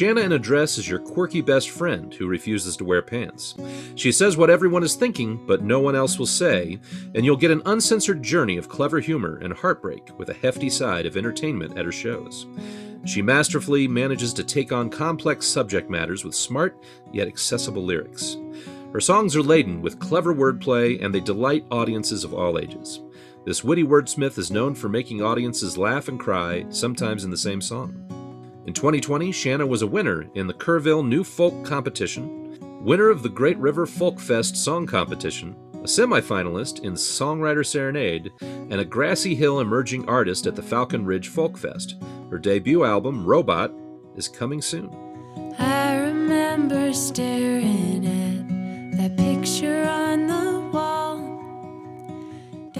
Shanna in a dress is your quirky best friend who refuses to wear pants. She says what everyone is thinking, but no one else will say, and you'll get an uncensored journey of clever humor and heartbreak with a hefty side of entertainment at her shows. She masterfully manages to take on complex subject matters with smart yet accessible lyrics. Her songs are laden with clever wordplay and they delight audiences of all ages. This witty wordsmith is known for making audiences laugh and cry, sometimes in the same song. In 2020, Shanna was a winner in the Kerrville New Folk Competition, winner of the Great River Folk Fest Song Competition, a semifinalist in Songwriter Serenade, and a Grassy Hill Emerging Artist at the Falcon Ridge Folk Fest. Her debut album, Robot, is coming soon. I remember staring at that picture on the.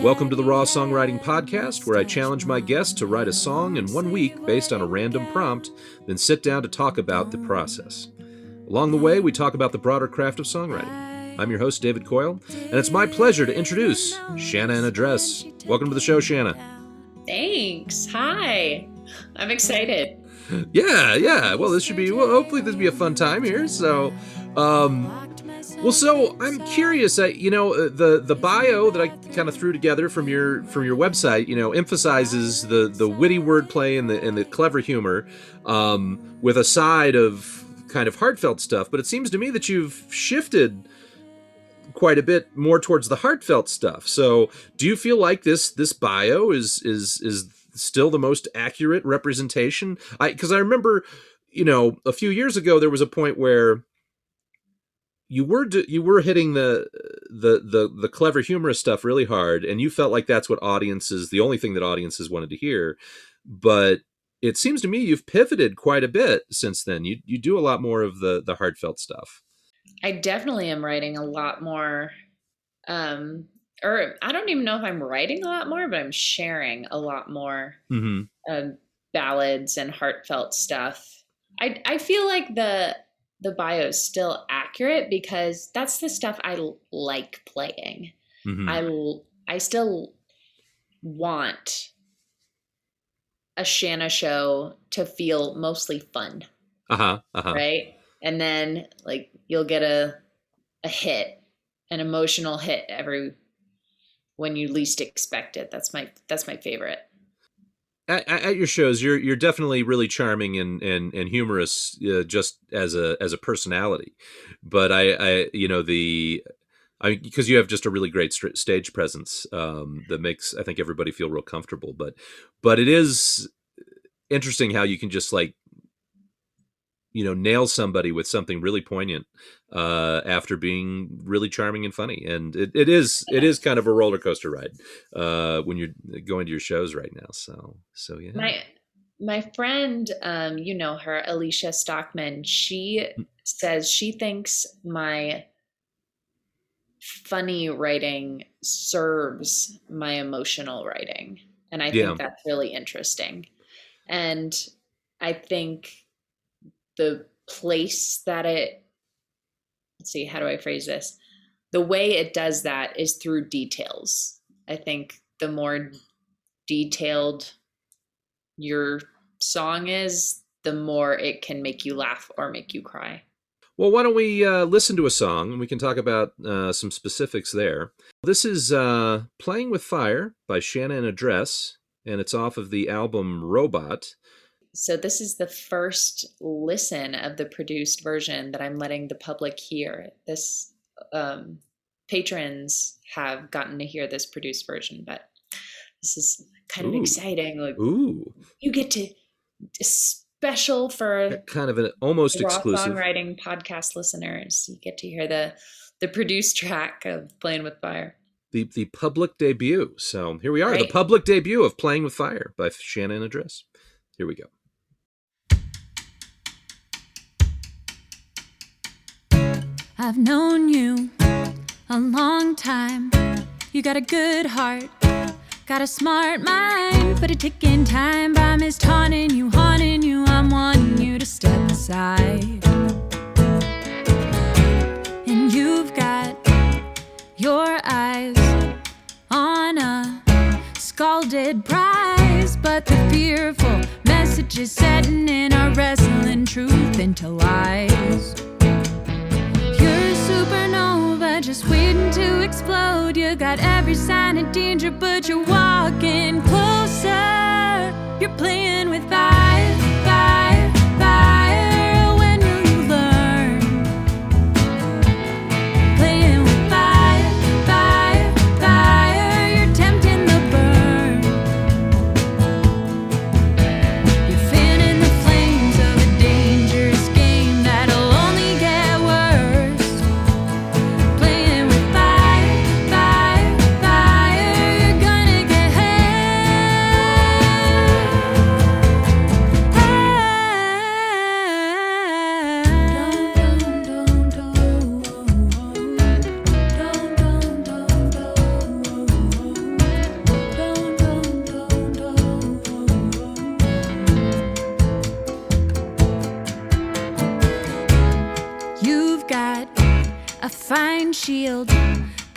Welcome to the Raw Songwriting Podcast, where I challenge my guests to write a song in one week based on a random prompt, then sit down to talk about the process. Along the way, we talk about the broader craft of songwriting. I'm your host, David Coyle, and it's my pleasure to introduce Shanna in a Dress. Welcome to the show, Shanna. Thanks. Hi. I'm excited. Yeah, yeah. Well, this should be, well, hopefully, this will be a fun time here. So, um, well, so I'm curious. I, you know, uh, the the bio that I kind of threw together from your from your website, you know, emphasizes the the witty wordplay and the and the clever humor, um, with a side of kind of heartfelt stuff. But it seems to me that you've shifted quite a bit more towards the heartfelt stuff. So, do you feel like this this bio is is is still the most accurate representation? I because I remember, you know, a few years ago there was a point where you were you were hitting the the the the clever humorous stuff really hard and you felt like that's what audiences the only thing that audiences wanted to hear but it seems to me you've pivoted quite a bit since then you you do a lot more of the the heartfelt stuff I definitely am writing a lot more um or I don't even know if I'm writing a lot more, but I'm sharing a lot more mm-hmm. uh, ballads and heartfelt stuff. I I feel like the the bio is still accurate because that's the stuff I l- like playing. Mm-hmm. I l- I still want a Shanna show to feel mostly fun, uh-huh uh-huh right? And then like you'll get a a hit, an emotional hit every when you least expect it. That's my that's my favorite. At, at your shows you're you're definitely really charming and and and humorous uh, just as a as a personality but i i you know the I because you have just a really great st- stage presence um, that makes I think everybody feel real comfortable. But but it is interesting how you can just like you know nail somebody with something really poignant uh, after being really charming and funny. And it, it is it is kind of a roller coaster ride uh, when you're going to your shows right now. So so yeah. My my friend, um, you know her, Alicia Stockman. She says she thinks my funny writing serves my emotional writing, and I think Yeah. that's really interesting. And I think the place that it let's see, how do I phrase this? The way it does that is through details. I think the more detailed your song is, the more it can make you laugh or make you cry. Well, why don't we uh, listen to a song and we can talk about uh, some specifics there. This is uh, Playing with Fire by Shanna in a and it's off of the album Robot. So, this is the first listen of the produced version that I'm letting the public hear. This um, patrons have gotten to hear this produced version, but this is kind of exciting. Like Ooh, you get to special for kind of an almost exclusive. songwriting podcast listeners. You get to hear the the produced track of Playing with Fire. The, the public debut. So here we are, the public debut of Playing with Fire by Shanna in a Dress. Here we go. I've known you a long time. You got a good heart, got a smart mind, but a ticking time bomb is taunting you, haunting you. I'm wanting you to step aside. And you've got your eyes on a scalded prize, but the fearful message messages setting in our wrestling truth into lies. Supernova just waiting to explode. You got every sign of danger, but you're walking closer. You're playing with fire,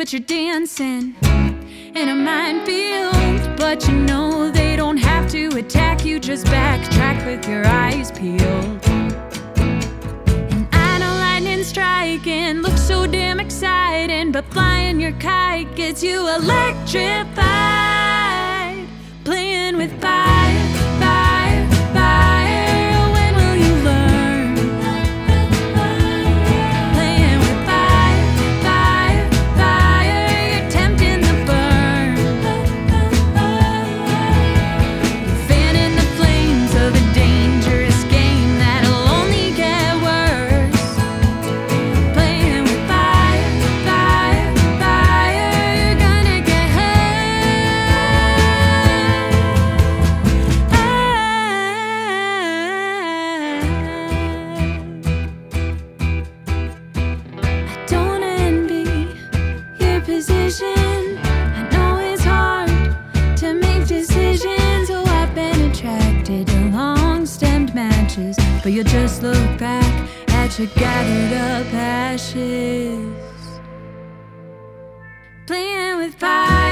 but you're dancing in a minefield. But you know they don't have to attack you, just backtrack with your eyes peeled. And I know lightning striking looks so damn exciting, but flying your kite gets you electrified. Playing with fire, But you'll just look back at your gathered up ashes. Playing with fire, fire,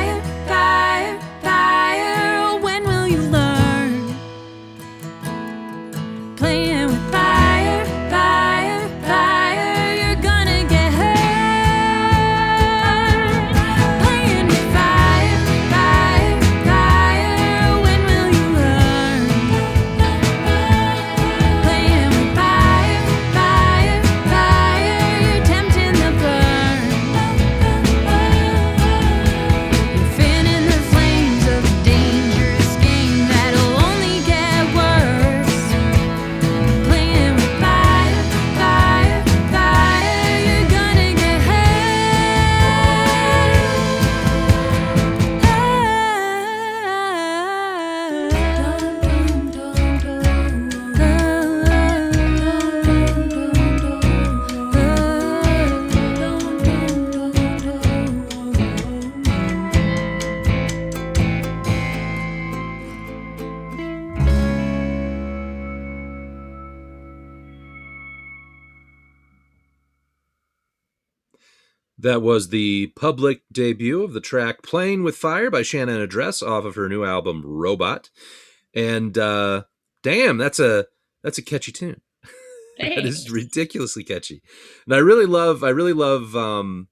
That was the public debut of the track Playing with Fire by Shanna in a Dress off of her new album Robot. And uh damn, that's a that's a catchy tune. that is ridiculously catchy. And I really love I really love um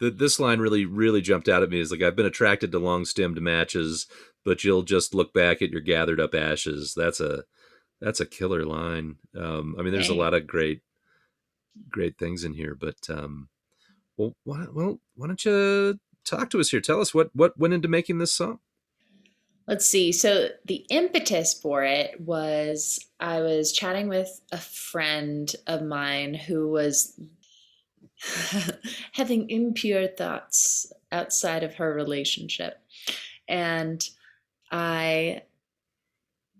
the, this line really really jumped out at me is like I've been attracted to long stemmed matches, but you'll just look back at your gathered up ashes. That's a that's a killer line. Um I mean there's a lot of great great things in here, but um well why, well why don't you talk to us here? Tell us what what went into making this song. Let's see. So the impetus for it was I was chatting with a friend of mine who was having impure thoughts outside of her relationship. And I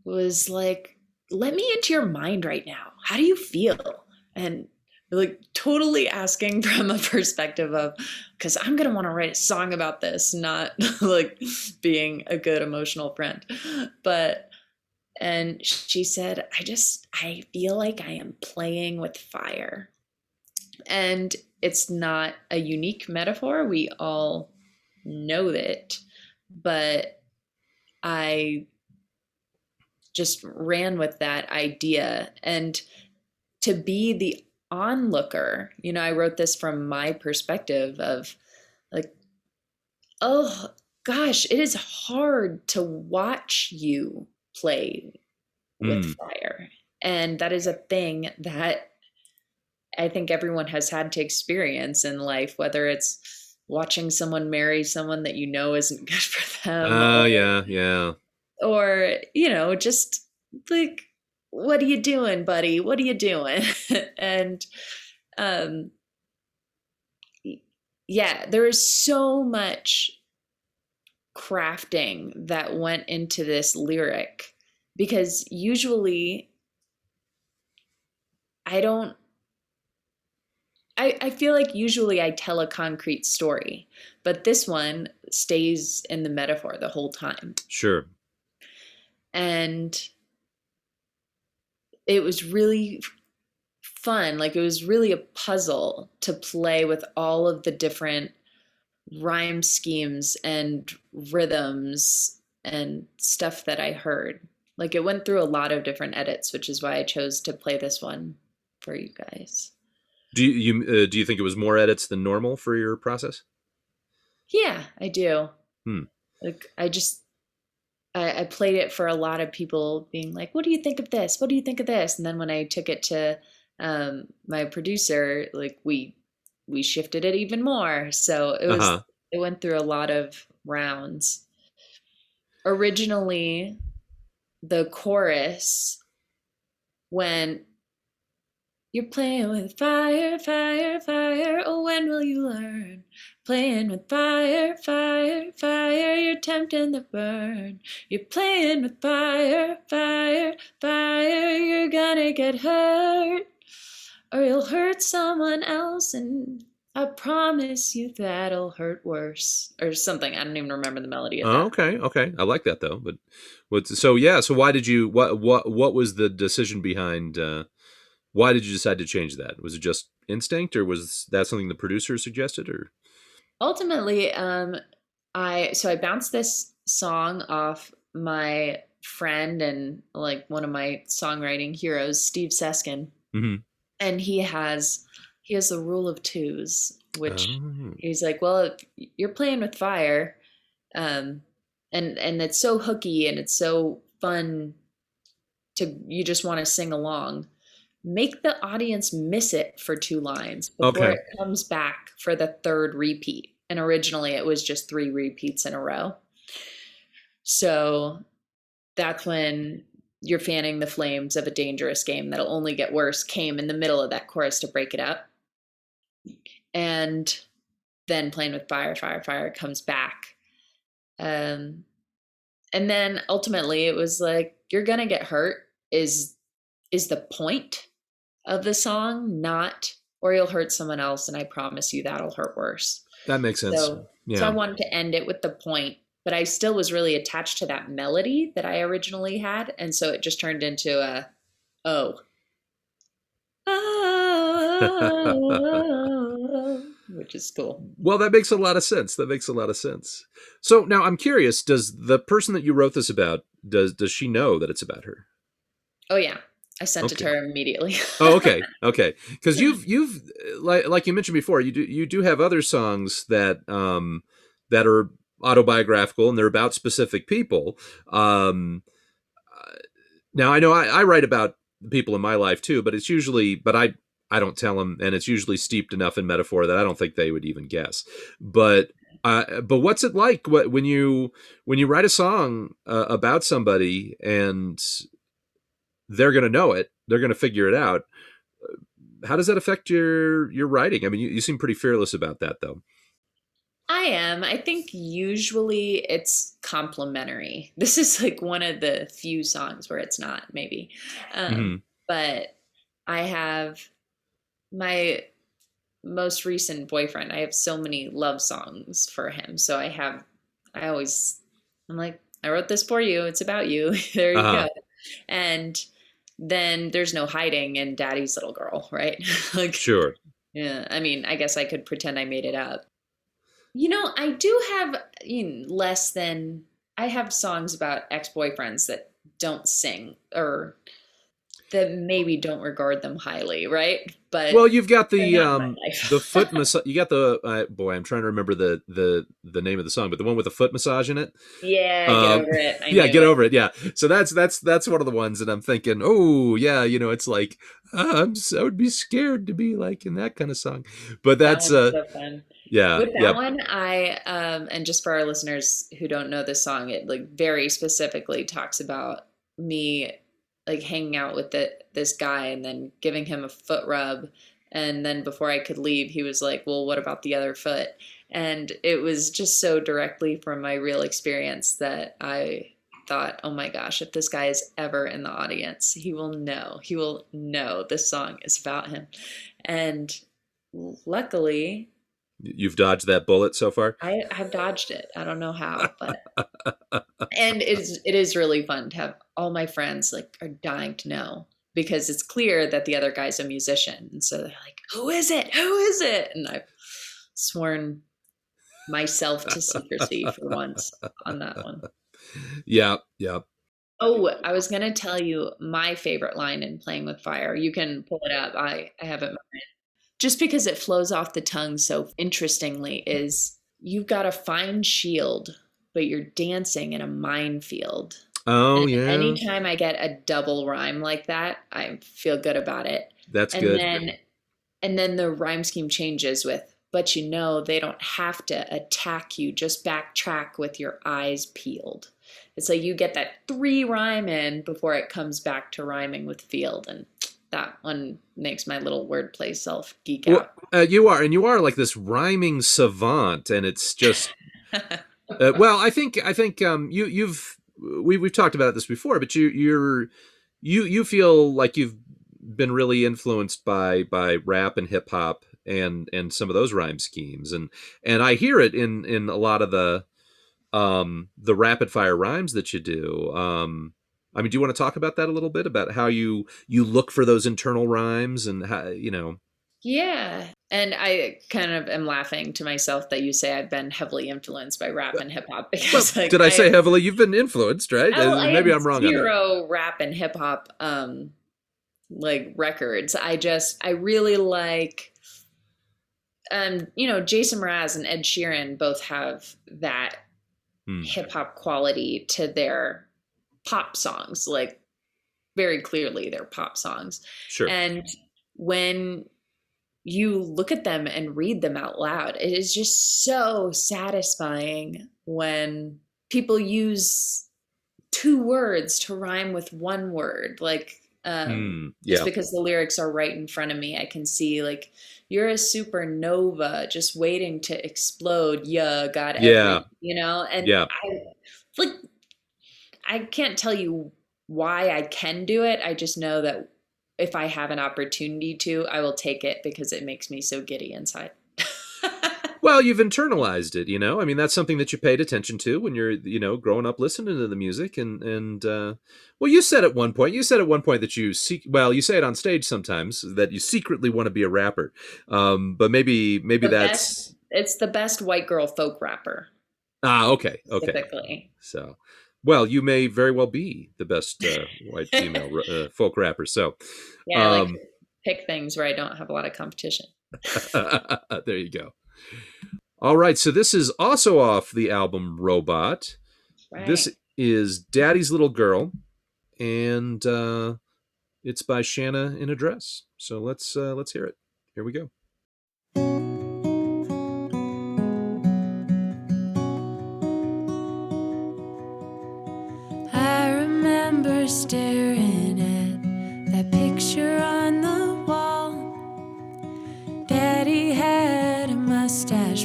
was like, let me into your mind right now. How do you feel? And like totally asking from a perspective of because i'm going to want to write a song about this not like being a good emotional friend but and she said i just i feel like i am playing with fire and it's not a unique metaphor we all know that but i just ran with that idea. And to be the onlooker you know i wrote this from my perspective of like oh gosh it is hard to watch you play with Mm. fire and that is a thing that i think everyone has had to experience in life whether it's watching someone marry someone that you know isn't good for them Oh or- yeah, yeah. or you know just like what are you doing buddy? What are you doing? And um yeah there is so much crafting that went into this lyric because usually i don't I, I feel like usually I tell a concrete story, but this one stays in the metaphor the whole time. Sure. and it was really fun like it was really a puzzle to play with all of the different rhyme schemes and rhythms and stuff that i heard like it went through a lot of different edits which is why i chose to play this one for you guys Do you, you uh, do you think it was more edits than normal for your process? Yeah, I do. Hmm. Like I just I, I played it for a lot of people being like, What do you think of this? What do you think of this? And then when I took it to um my producer, like we we shifted it even more. So it was Uh-huh. it went through a lot of rounds. Originally the chorus when you're playing with fire, fire, fire. Oh, when will you learn? Playing with fire, fire, fire. You're tempting the burn. You're playing with fire, fire, fire. You're gonna get hurt, or you'll hurt someone else, and I promise you that'll hurt worse, or something. I don't even remember the melody of that. Okay, okay. I like that though. But what? So yeah. So why did you? What? What? What was the decision behind? Uh, why did you decide to change that? Was it just instinct, or was that something the producer suggested? Or ultimately um i so i bounced this song off my friend and like one of my songwriting heroes steve seskin Mhm. and he has he has the rule of twos which Oh. he's like well if you're playing with fire um and and it's so hooky and it's so fun to you just want to sing along make the audience miss it for two lines before Okay. it comes back for the third repeat. And originally it was just three repeats in a row. So that's when you're fanning the flames of a dangerous game that'll only get worse came in the middle of that chorus to break it up. And then playing with fire fire fire comes back. Um and then ultimately it was like you're gonna get hurt is is the point of the song not or you'll hurt someone else and i promise you that'll hurt worse that makes sense. so, yeah. so i wanted to end it with the point but i still was really attached to that melody that i originally had and so it just turned into a oh oh, which is cool Well, that makes a lot of sense. That makes a lot of sense. So now I'm curious: Does the person that you wrote this about does does she know that it's about her? oh yeah i sent it to her immediately Oh, okay, okay. Because you've you've like like you mentioned before, you do you do have other songs that um that are autobiographical and they're about specific people. Um, uh, now I know I, I write about people in my life too, but it's usually but I I don't tell them, and it's usually steeped enough in metaphor that I don't think they would even guess. But uh, but what's it like what, when you when you write a song uh, about somebody and they're going to know it, they're going to figure it out. How does that affect your your writing? I mean, you, you seem pretty fearless about that, though. I am. I think usually it's complimentary. This is like one of the few songs where it's not, maybe. Um, Mhm. But I have my most recent boyfriend. I have so many love songs for him. So I have, I always, I'm like, I wrote this for you. It's about you. there you Uh-huh. go. And then there's no hiding in Daddy's Little Girl, right? like, Sure. yeah, I mean, I guess I could pretend I made it up. You know, I do have you know, less than I have songs about ex-boyfriends that don't sing or that maybe don't regard them highly, right? But well, you've got the they're not in my um the foot massage. You got the uh, boy. I'm trying to remember the the the name of the song, but the one with the foot massage in it. yeah, get um, over it. I yeah, get it. over it. Yeah. So that's that's that's one of the ones that I'm thinking. Oh yeah, you know, it's like uh, I'm s- I would be scared to be like in that kind of song, but that's one's uh so fun. yeah With that yeah one, I um, and just for our listeners who don't know this song, it like very specifically talks about me like hanging out with the, this guy and then giving him a foot rub, and then before I could leave, he was like, "Well, what about the other foot?" And it was just so directly from my real experience that I thought, "Oh my gosh, if this guy is ever in the audience, he will know. He will know this song is about him." And luckily, you've dodged that bullet so far. I have dodged it. I don't know how, but and it's it is really fun to have all my friends like are dying to know because it's clear that the other guy's a musician, and so they're like, "Who is it? Who is it?" And I've sworn myself to secrecy for once on that one. Yeah, yeah. Oh, I was gonna tell you my favorite line in Playing with Fire. You can pull it up. I I have it. Just because it flows off the tongue so interestingly is you've got a fine shield, but you're dancing in a minefield. Oh And yeah, Anytime I get a double rhyme like that, I feel good about it. that's and good. then and then the rhyme scheme changes with but you know they don't have to attack you just backtrack with your eyes peeled it's like you get that three rhyme in before it comes back to rhyming with field and that one makes my little wordplay self geek Well, out. uh, you are, and you are like this rhyming savant, and it's just uh, well i think i think um you you've we, we've talked about this before but you you're you you feel like you've been really influenced by by rap and hip hop and and some of those rhyme schemes and and i hear it in in a lot of the um the rapid fire rhymes that you do um i mean do you want to talk about that a little bit about how you you look for those internal rhymes and how you know yeah and i kind of am laughing to myself that you say i've been heavily influenced by rap and hip-hop well, because like, did i say heavily you've been influenced right Oh, I maybe have i'm wrong Zero rap and hip hop, um, like records. I just I really like, um, you know, Jason Mraz and Ed Sheeran both have that Hmm. hip hop quality to their pop songs. Like very clearly, they're pop songs. sure And when you look at them and read them out loud, it is just so satisfying when people use two words to rhyme with one word. Like, um, just yeah because the lyrics are right in front of me, I can see, like, you're a supernova just waiting to explode. Yeah, got it. Yeah. You know? And Yeah. I, like, I can't tell you why I can do it. I just know that if I have an opportunity to, I will take it because it makes me so giddy inside. Well, you've internalized it, you know. I mean, that's something that you paid attention to when you're, you know, growing up listening to the music, and and uh, well, you said at one point, you said at one point that you seek, well, you say it on stage sometimes that you secretly want to be a rapper, um, but maybe maybe The that's it's the best white girl folk rapper, ah okay okay. typically. So, well, you may very well be the best uh, white female uh, folk rapper. So, Yeah, I like Um, to pick things where I don't have a lot of competition. there you go. All right, so this is also off the album Robot. Right. This is Daddy's Little Girl, and uh, it's by Shanna in a dress. So let's uh, let's hear it. Here we go.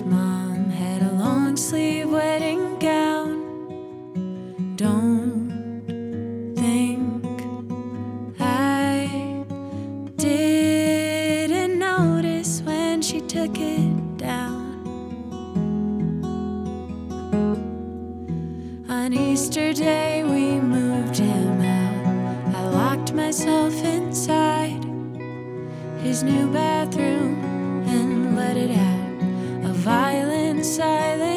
Mom had a long sleeve wedding gown. Don't think I didn't notice when she took it down. On Easter Day, we moved him out. I locked myself inside his new bathroom silent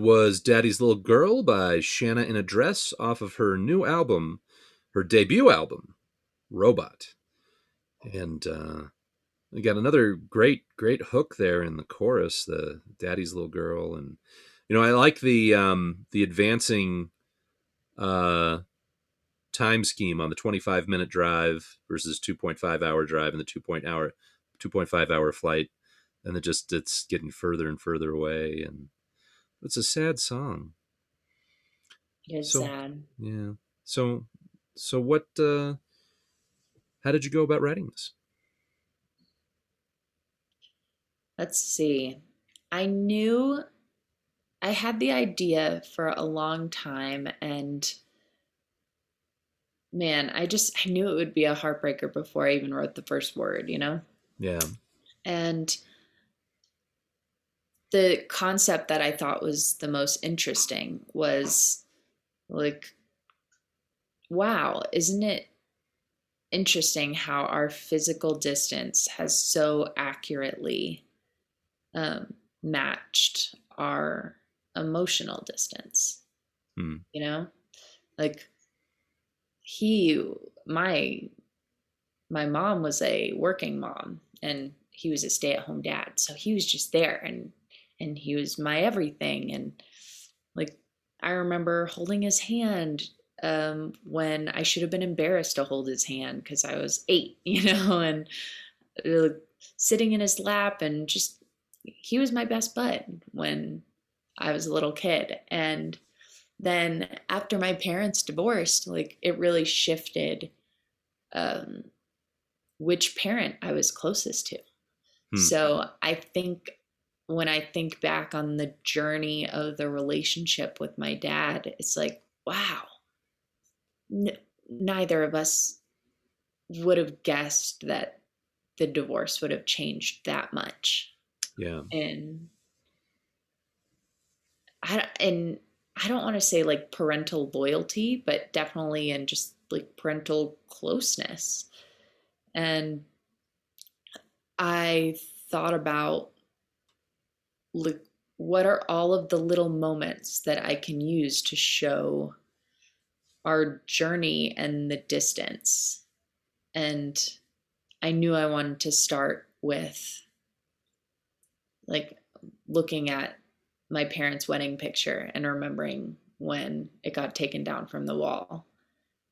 Was Daddy's Little Girl by Shanna in a Dress off of her new album, her debut album, Robot. And uh, we got another great, great hook there in the chorus, the Daddy's Little Girl. And, you know, I like the um, the advancing uh, time scheme on the 25 minute drive versus 2.5 hour drive and the 2. Point hour 2.5 hour flight and it just it's getting further and further away and it's a sad song It's So- sad. yeah so so what uh how did you go about writing this Let's see. I knew I had the idea for a long time and man, I just I knew it would be a heartbreaker before I even wrote the first word, you know? yeah And the concept that I thought was the most interesting was like, wow, isn't it interesting how our physical distance has so accurately um, matched our emotional distance? Hmm. You know, like he, my, my mom was a working mom and he was a stay-at-home dad so he was just there and and he was my everything and like i remember holding his hand um, when i should have been embarrassed to hold his hand because i was eight you know and uh, sitting in his lap and just he was my best bud when i was a little kid and then after my parents divorced, like it really shifted um, which parent I was closest to. Hmm. So I think when I think back on the journey of the relationship with my dad, it's like, wow, n- neither of us would have guessed that the divorce would have changed that much. Yeah. And I and I don't want to say like parental loyalty, but definitely in just like parental closeness. And I thought about like what are all of the little moments that I can use to show our journey and the distance. And I knew I wanted to start with like looking at my parents' wedding picture and remembering when it got taken down from the wall.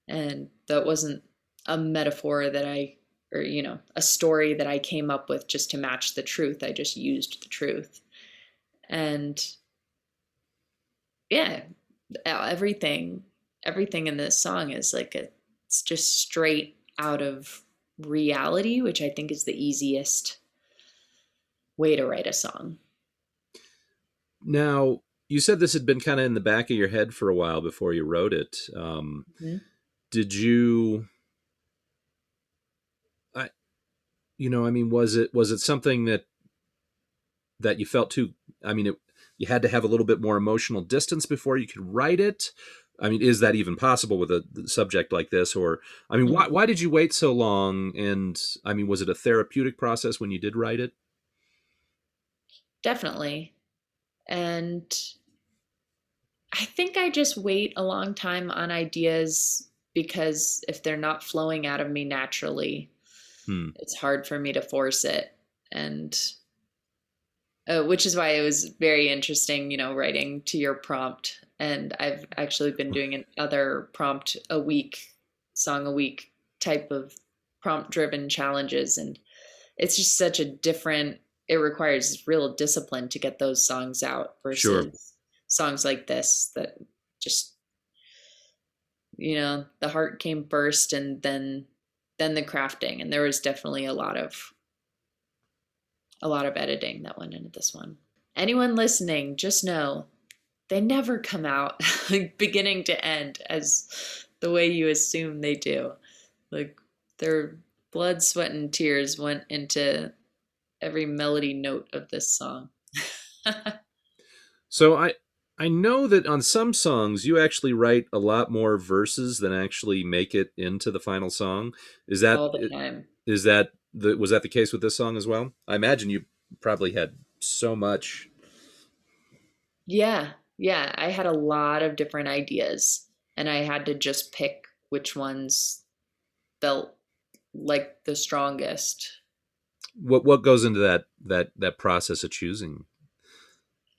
And that wasn't a metaphor that I, or, you know, a story that I came up with just to match the truth. I just used the truth. And yeah, everything, everything in this song is like, a, it's just straight out of reality, which I think is the easiest way to write a song. Now, you said this had been kind of in the back of your head for a while before you wrote it. Um, mm-hmm. Did you, I, you know, I mean, was it was it something that that you felt too? I mean, it, you had to have a little bit more emotional distance before you could write it. I mean, is that even possible with a subject like this? Or, I mean, why why did you wait so long? And I mean, was it a therapeutic process when you did write it? Definitely. And I think I just wait a long time on ideas because if they're not flowing out of me naturally, hmm. it's hard for me to force it. And uh, which is why it was very interesting, you know, writing to your prompt. And I've actually been doing another prompt a week, song a week type of prompt driven challenges. And it's just such a different it requires real discipline to get those songs out versus sure. songs like this that just you know the heart came first and then then the crafting and there was definitely a lot of a lot of editing that went into this one anyone listening just know they never come out beginning to end as the way you assume they do like their blood sweat and tears went into every melody note of this song. so I I know that on some songs you actually write a lot more verses than actually make it into the final song. Is that all the time? Is that the was that the case with this song as well? I imagine you probably had so much. Yeah, yeah, I had a lot of different ideas, and I had to just pick which ones felt like the strongest what what goes into that that that process of choosing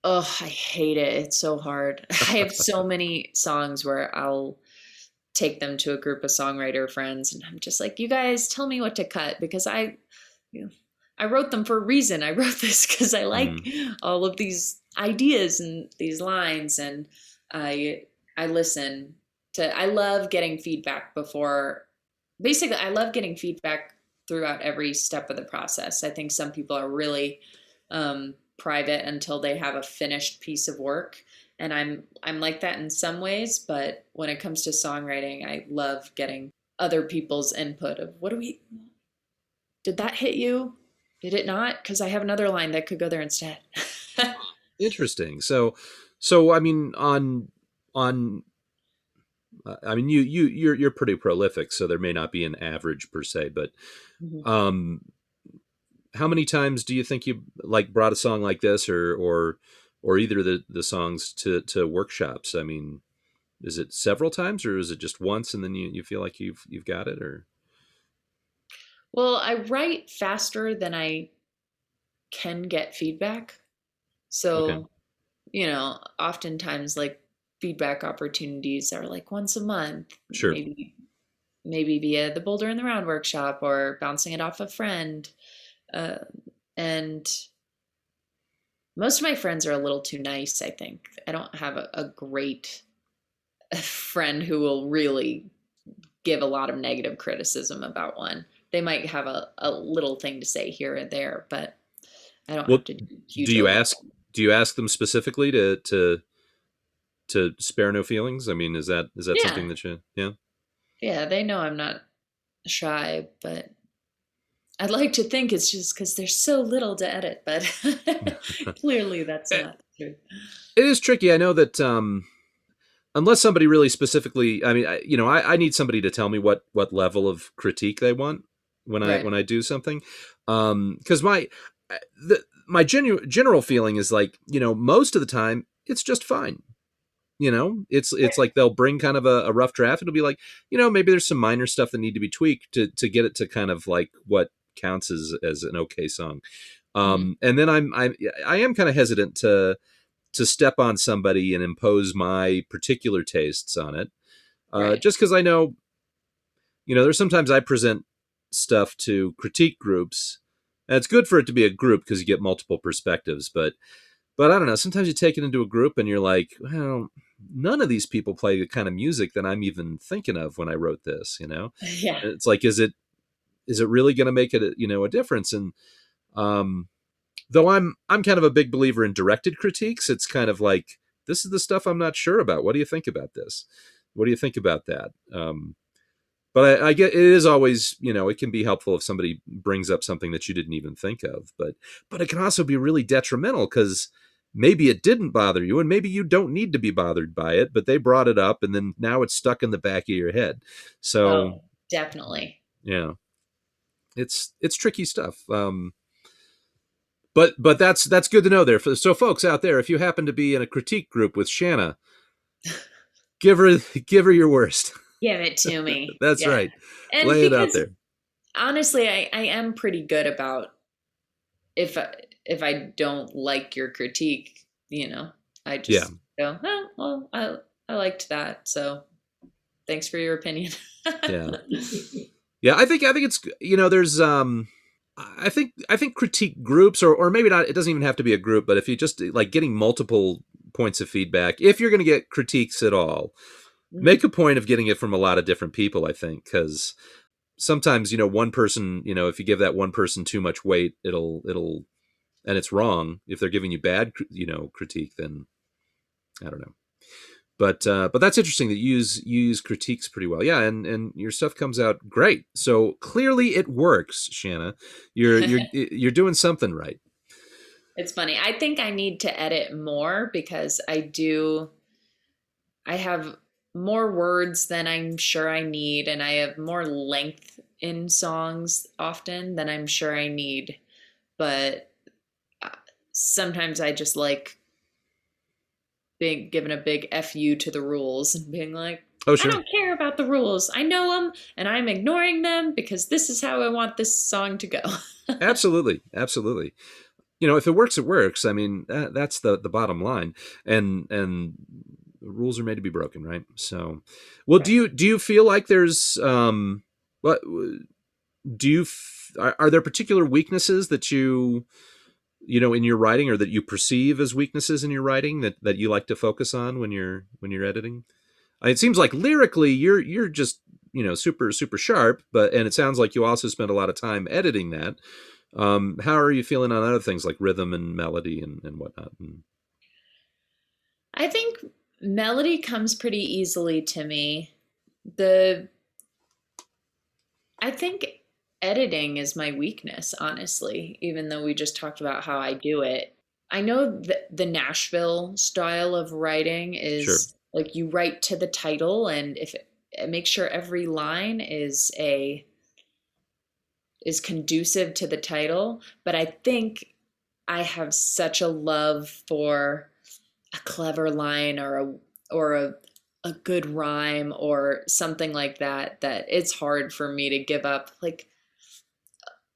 oh i hate it it's so hard i have so many songs where i'll take them to a group of songwriter friends and i'm just like you guys tell me what to cut because i you know, i wrote them for a reason i wrote this because i like mm. all of these ideas and these lines and i i listen to i love getting feedback before basically i love getting feedback throughout every step of the process. I think some people are really um, private until they have a finished piece of work, and I'm I'm like that in some ways. But when it comes to songwriting, I love getting other people's input of what do we did that hit you? Did it not? Because I have another line that could go there instead. Interesting. So, so I mean, on on I mean, you you you're you're pretty prolific, so there may not be an average per se, but mm-hmm. um, how many times do you think you like brought a song like this, or or or either the the songs to to workshops? I mean, is it several times, or is it just once, and then you you feel like you've you've got it, or? Well, I write faster than I can get feedback, so okay. you know, oftentimes like feedback opportunities are like once a month. Sure. Maybe maybe via the Boulder in the Round workshop or bouncing it off a friend. Uh, and most of my friends are a little too nice, I think. I don't have a, a great friend who will really give a lot of negative criticism about one. They might have a, a little thing to say here and there, but I don't Well, have to. Do, do you ask do you ask them specifically to to to spare no feelings? I mean, is that is that Yeah. something that you yeah? Yeah, they know I'm not shy, but I'd like to think it's just because there's so little to edit, but clearly that's Eh. not true. It is tricky. I know that um unless somebody really specifically I mean, I, you know, I, I need somebody to tell me what what level of critique they want when I when I do something. Um cuz my uh, the my genu- general feeling is like, you know, most of the time it's just fine. You know, it's it's like they'll bring kind of a, a rough draft. It'll be like, you know, maybe there's some minor stuff that need to be tweaked to to get it to kind of like what counts as as an okay song. Um, and then I'm I'm I am kind of hesitant to to step on somebody and impose my particular tastes on it, uh, Right. just because I know, you know, there's sometimes I present stuff to critique groups. And it's good for it to be a group because you get multiple perspectives, but but I don't know. Sometimes you take it into a group and you're like, well, none of these people play the kind of music that I'm even thinking of when I wrote this. You know, Yeah. it's like, is it is it really going to make it, a, you know, a difference? And um, though I'm I'm kind of a big believer in directed critiques, it's kind of like this is the stuff I'm not sure about. What do you think about this? What do you think about that? Um, but I, I get it is always you know it can be helpful if somebody brings up something that you didn't even think of. But but it can also be really detrimental because maybe it didn't bother you and maybe you don't need to be bothered by it but they brought it up and then now it's stuck in the back of your head so Oh, definitely. yeah it's it's tricky stuff um but but that's that's good to know there so folks out there if you happen to be in a critique group with shanna give her give her your worst Give it to me. that's Yeah. right And lay it out there honestly I, I am pretty good about if I, if i don't like your critique you know i just Yeah. go oh well i i liked that so thanks for your opinion Yeah. yeah i think i think it's you know there's um i think i think critique groups or or maybe not it doesn't even have to be a group but if you just like getting multiple points of feedback if you're going to get critiques at all Mhm. make a point of getting it from a lot of different people i think because sometimes you know one person you know if you give that one person too much weight it'll it'll and it's wrong if they're giving you bad you know critique then i don't know but uh but that's interesting that you use you use critiques pretty well yeah and and your stuff comes out great so clearly it works shanna you're you're you're doing something right It's funny. I think I need to edit more because I do I have more words than I'm sure I need and I have more length in songs often than I'm sure I need. But uh, sometimes I just like being given a big fu to the rules and being like oh I don't care about the rules. I know them and I'm ignoring them because this is how I want this song to go. absolutely. Absolutely. You know if it works it works. I mean that, that's the the bottom line. And and the rules are made to be broken right? So well do you do you feel like there's um what do you f- are, are there particular weaknesses that you you know in your writing or that you perceive as weaknesses in your writing that that you like to focus on when you're when you're editing? It seems like lyrically you're you're just you know super super sharp but and it sounds like you also spend a lot of time editing that. Um how are you feeling on other things like rhythm and melody and, and whatnot? I think melody comes pretty easily to me. The I think editing is my weakness, honestly, even though we just talked about how I do it. I know that the Nashville style of writing is Sure. like you write to the title and if make sure every line is a is conducive to the title, but I think I have such a love for a clever line or a or a a good rhyme or something like that that it's hard for me to give up like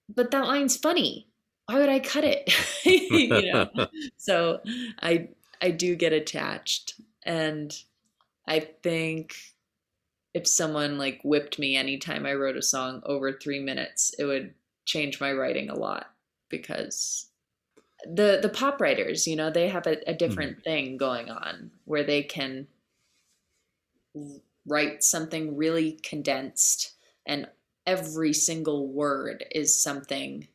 but that line's funny. Why would i cut it? You know? So i i do get attached and i think if someone like whipped me anytime i wrote a song over three minutes it would change my writing a lot because the the pop writers you know they have a, a mm-hmm. different thing going on where they can write something really condensed and every single word is something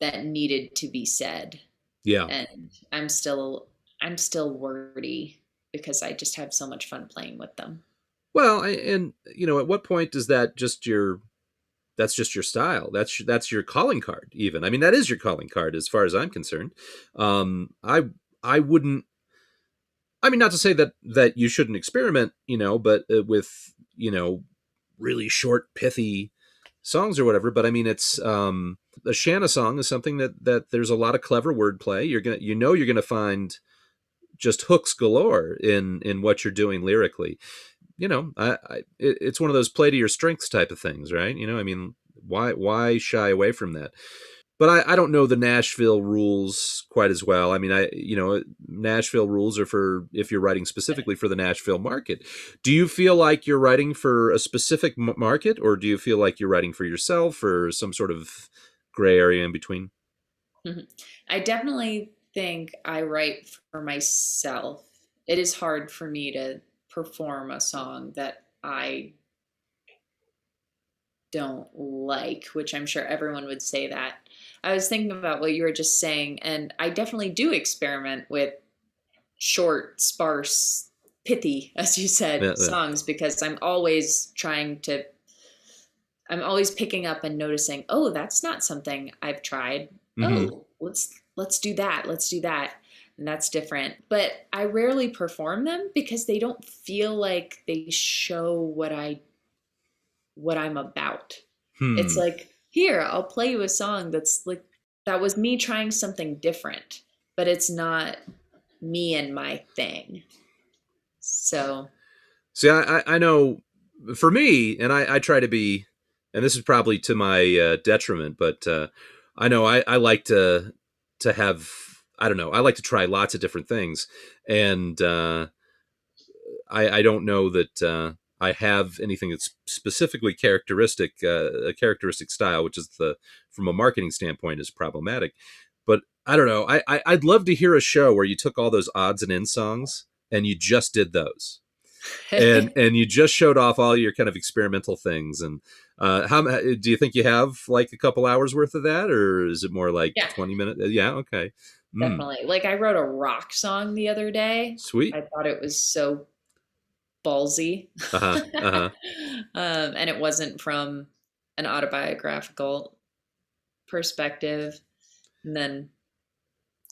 that needed to be said. Yeah. And I'm still I'm still wordy because I just have so much fun playing with them. Well, and you know, at what point is that just your that's just your style. That's that's your calling card even. I mean, that is your calling card as far as I'm concerned. Um I I wouldn't I mean, not to say that that you shouldn't experiment, you know, but uh, with, you know, really short pithy songs or whatever, but I mean, it's um a Shanna song is something that that there's a lot of clever wordplay. You're to you know you're to find just hooks galore in in what you're doing lyrically you know, I, I it, it's one of those play to your strengths type of things, right? You know, I mean, why why shy away from that? But I, I don't know the Nashville rules quite as well. I mean, I you know, Nashville rules are for if you're writing specifically for the Nashville market. Do you feel like you're writing for a specific market, or do you feel like you're writing for yourself, or some sort of gray area in between? Mm-hmm. I definitely think I write for myself. It is hard for me to perform a song that I don't like, which I'm sure everyone would say that. I was thinking about what you were just saying, and I definitely do experiment with short, sparse, pithy, as you said, yeah, yeah. songs because I'm always trying to. I'm always picking up and noticing, oh, that's not something I've tried. Mm-hmm. Oh, let's let's do that. Let's do that and that's different. But I rarely perform them because they don't feel like they show what I what I'm about. Hmm. It's like, here, I'll play you a song that's like that was me trying something different, but it's not me and my thing. So See, I, I know for me, and I, I try to be, and this is probably to my uh, detriment, but uh, I know I, I like to to have I don't know. I like to try lots of different things, and uh, I, I don't know that uh, I have anything that's specifically characteristic, uh, a characteristic style, which is the from a marketing standpoint is problematic. But I don't know. I, I would love to hear a show where you took all those odds and ends songs and you just did those. and and you just showed off all your kind of experimental things and uh how do you think you have like a couple hours worth of that or is it more like yeah. 20 minutes yeah okay Mm. definitely. Mm. Like I wrote a rock song the other day. Sweet. I thought it was so ballsy. Uh-huh. Uh-huh. um, and it wasn't from an autobiographical perspective. And then,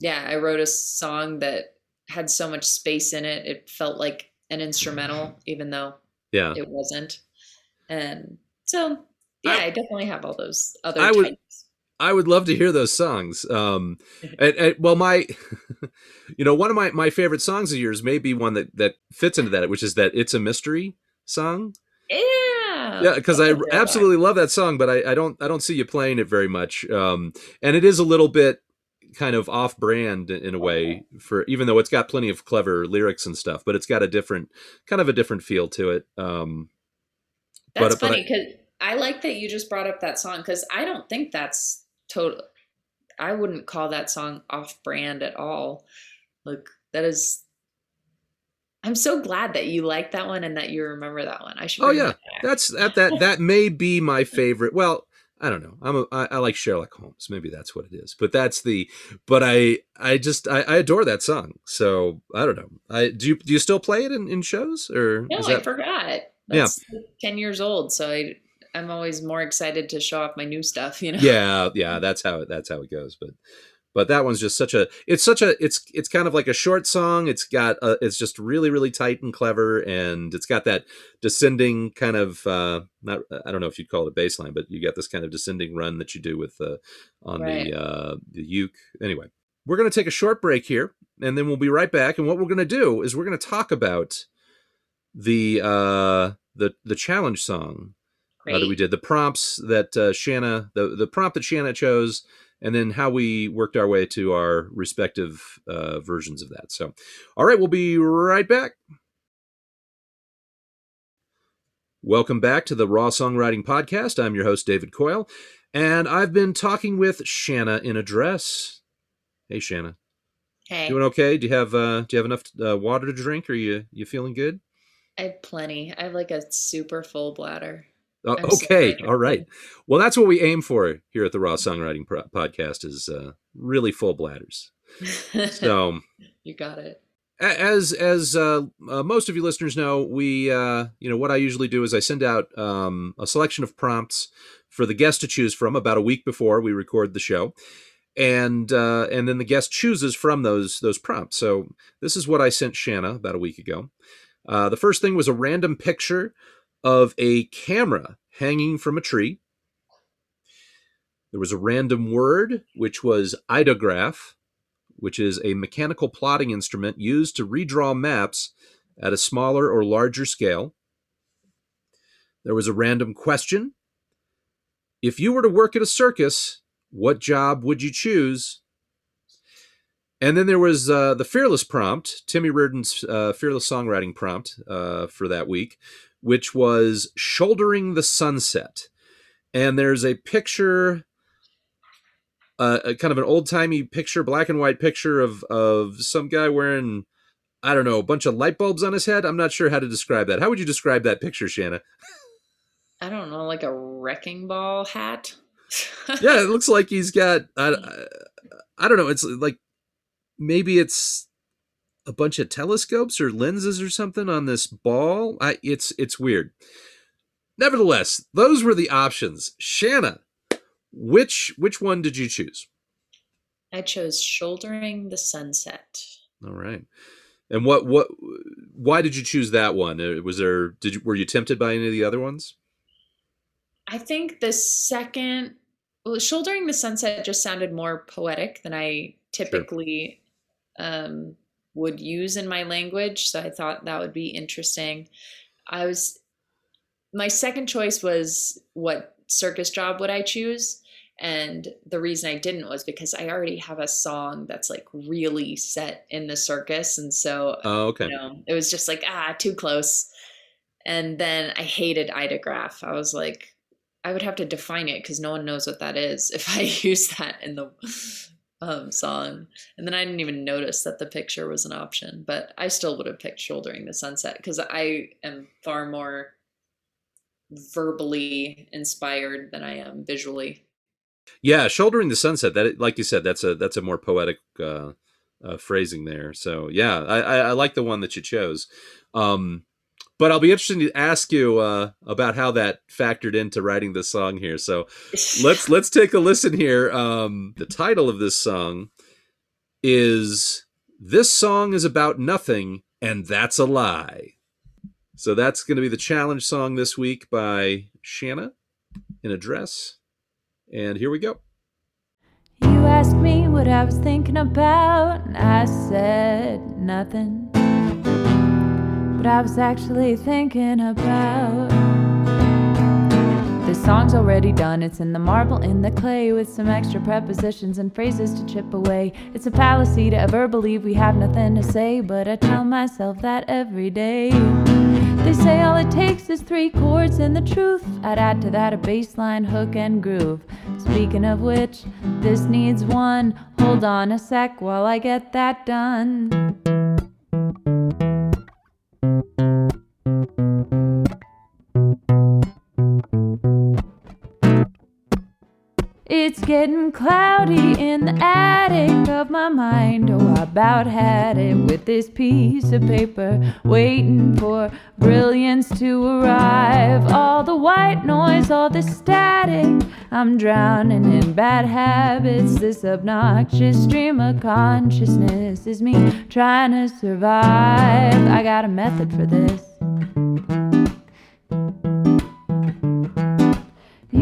yeah, I wrote a song that had so much space in it. It felt like an instrumental, even though yeah, it wasn't. And so, yeah, I, I definitely have all those other I types. Would, I would love to hear those songs. Um, and, and, well, my, you know, one of my, my favorite songs of yours may be one that, that fits into that, which is that "It's a Mystery" song. Yeah, yeah, because I, I absolutely that. love that song, but I, I don't I don't see you playing it very much. Um, and it is a little bit kind of off-brand in a way for even though it's got plenty of clever lyrics and stuff, but it's got a different kind of a different feel to it. Um, that's but, funny because I, I like that you just brought up that song because I don't think that's total I wouldn't call that song off brand at all. Like that is I'm so glad that you like that one and that you remember that one. I should. Oh yeah, that that's that that that may be my favorite. Well, I don't know. I'm a I, I like Sherlock Holmes. Maybe that's what it is. But that's the. But I I just I, I adore that song. So I don't know. I do you do you still play it in, in shows or? No, that... I forgot. That's yeah. ten years old. So I I'm always more excited to show off my new stuff, you know. Yeah, yeah, that's how it that's how it goes. But but that one's just such a it's such a it's it's kind of like a short song. It's got a, it's just really really tight and clever, and it's got that descending kind of uh not I don't know if you'd call it a bass line, but you got this kind of descending run that you do with uh on right. the uh the uke. Anyway, we're gonna take a short break here, and then we'll be right back. And what we're gonna do is we're gonna talk about the uh the the challenge song uh, that we did, the prompts that uh, Shanna, the the prompt that Shanna chose, and then how we worked our way to our respective uh, versions of that. So, all right, we'll be right back. Welcome back to the Raw Songwriting Podcast. I'm your host, David Coyle, and I've been talking with Shanna in a dress. Hey, Shanna. Hey. Doing okay? Do you have uh, do you have enough uh, water to drink? Are you you feeling good? I have plenty. I have like a super full bladder. Uh, okay, all right. Well, that's what we aim for here at the Raw Songwriting Pro- Podcast is uh, really full bladders. So, you got it. as as uh, uh, most of you listeners know, we uh, you know what I usually do is I send out um, a selection of prompts for the guest to choose from about a week before we record the show, and uh, and then the guest chooses from those those prompts. So this is what I sent Shanna about a week ago. Uh, the first thing was a random picture of a camera hanging from a tree. There was a random word, which was eidograph, which is a mechanical plotting instrument used to redraw maps at a smaller or larger scale. There was a random question. If you were to work at a circus, what job would you choose? And then there was uh, the fearless prompt, Timmy Reardon's uh, fearless songwriting prompt uh, for that week, which was shouldering the sunset. And there's a picture, uh, a kind of an old timey picture, black and white picture of of some guy wearing, I don't know, a bunch of light bulbs on his head. I'm not sure how to describe that. How would you describe that picture, Shanna? I don't know, like a wrecking ball hat. yeah, it looks like he's got. I, I, I don't know. It's like maybe it's a bunch of telescopes or lenses or something on this ball. I, it's it's weird. Nevertheless, those were the options. Shanna, which which one did you choose? I chose shouldering the sunset. All right. And what what why did you choose that one? Uh, Was there did you, were you tempted by any of the other ones? I think the second, well, shouldering the sunset just sounded more poetic than I typically um, would use in my language. So I thought that would be interesting. I was, my second choice was what circus job would I choose? And the reason I didn't was because I already have a song that's like really set in the circus. And so Oh, okay. you know, it was just like, ah, too close. And then I hated eidograph. I was like, I would have to define it because no one knows what that is if I use that in the um, song. And then I didn't even notice that the picture was an option, but I still would have picked Shouldering the Sunset because I am far more verbally inspired than I am visually. Yeah, shouldering the sunset. That, like you said, that's a that's a more poetic uh, uh, phrasing there. So yeah, I, I, I like the one that you chose. Um, but I'll be interested to ask you uh, about how that factored into writing this song here. So let's let's take a listen here. Um, the title of this song is "This song is about nothing, and that's a lie." So that's going to be the challenge song this week by Shanna in a dress. And here we go. You asked me what I was thinking about, and I said nothing. But I was actually thinking about. This song's already done. It's in the marble, in the clay, with some extra prepositions and phrases to chip away. It's a fallacy to ever believe we have nothing to say, but I tell myself that every day. They say all it takes is three chords and the truth. I'd add to that a bass line, hook, and groove. Speaking of which, this needs one. Hold on a sec while I get that done. Getting cloudy in the attic of my mind. Oh, I about had it with this piece of paper, waiting for brilliance to arrive. All the white noise, all the static. I'm drowning in bad habits. This obnoxious stream of consciousness is me trying to survive. I got a method for this.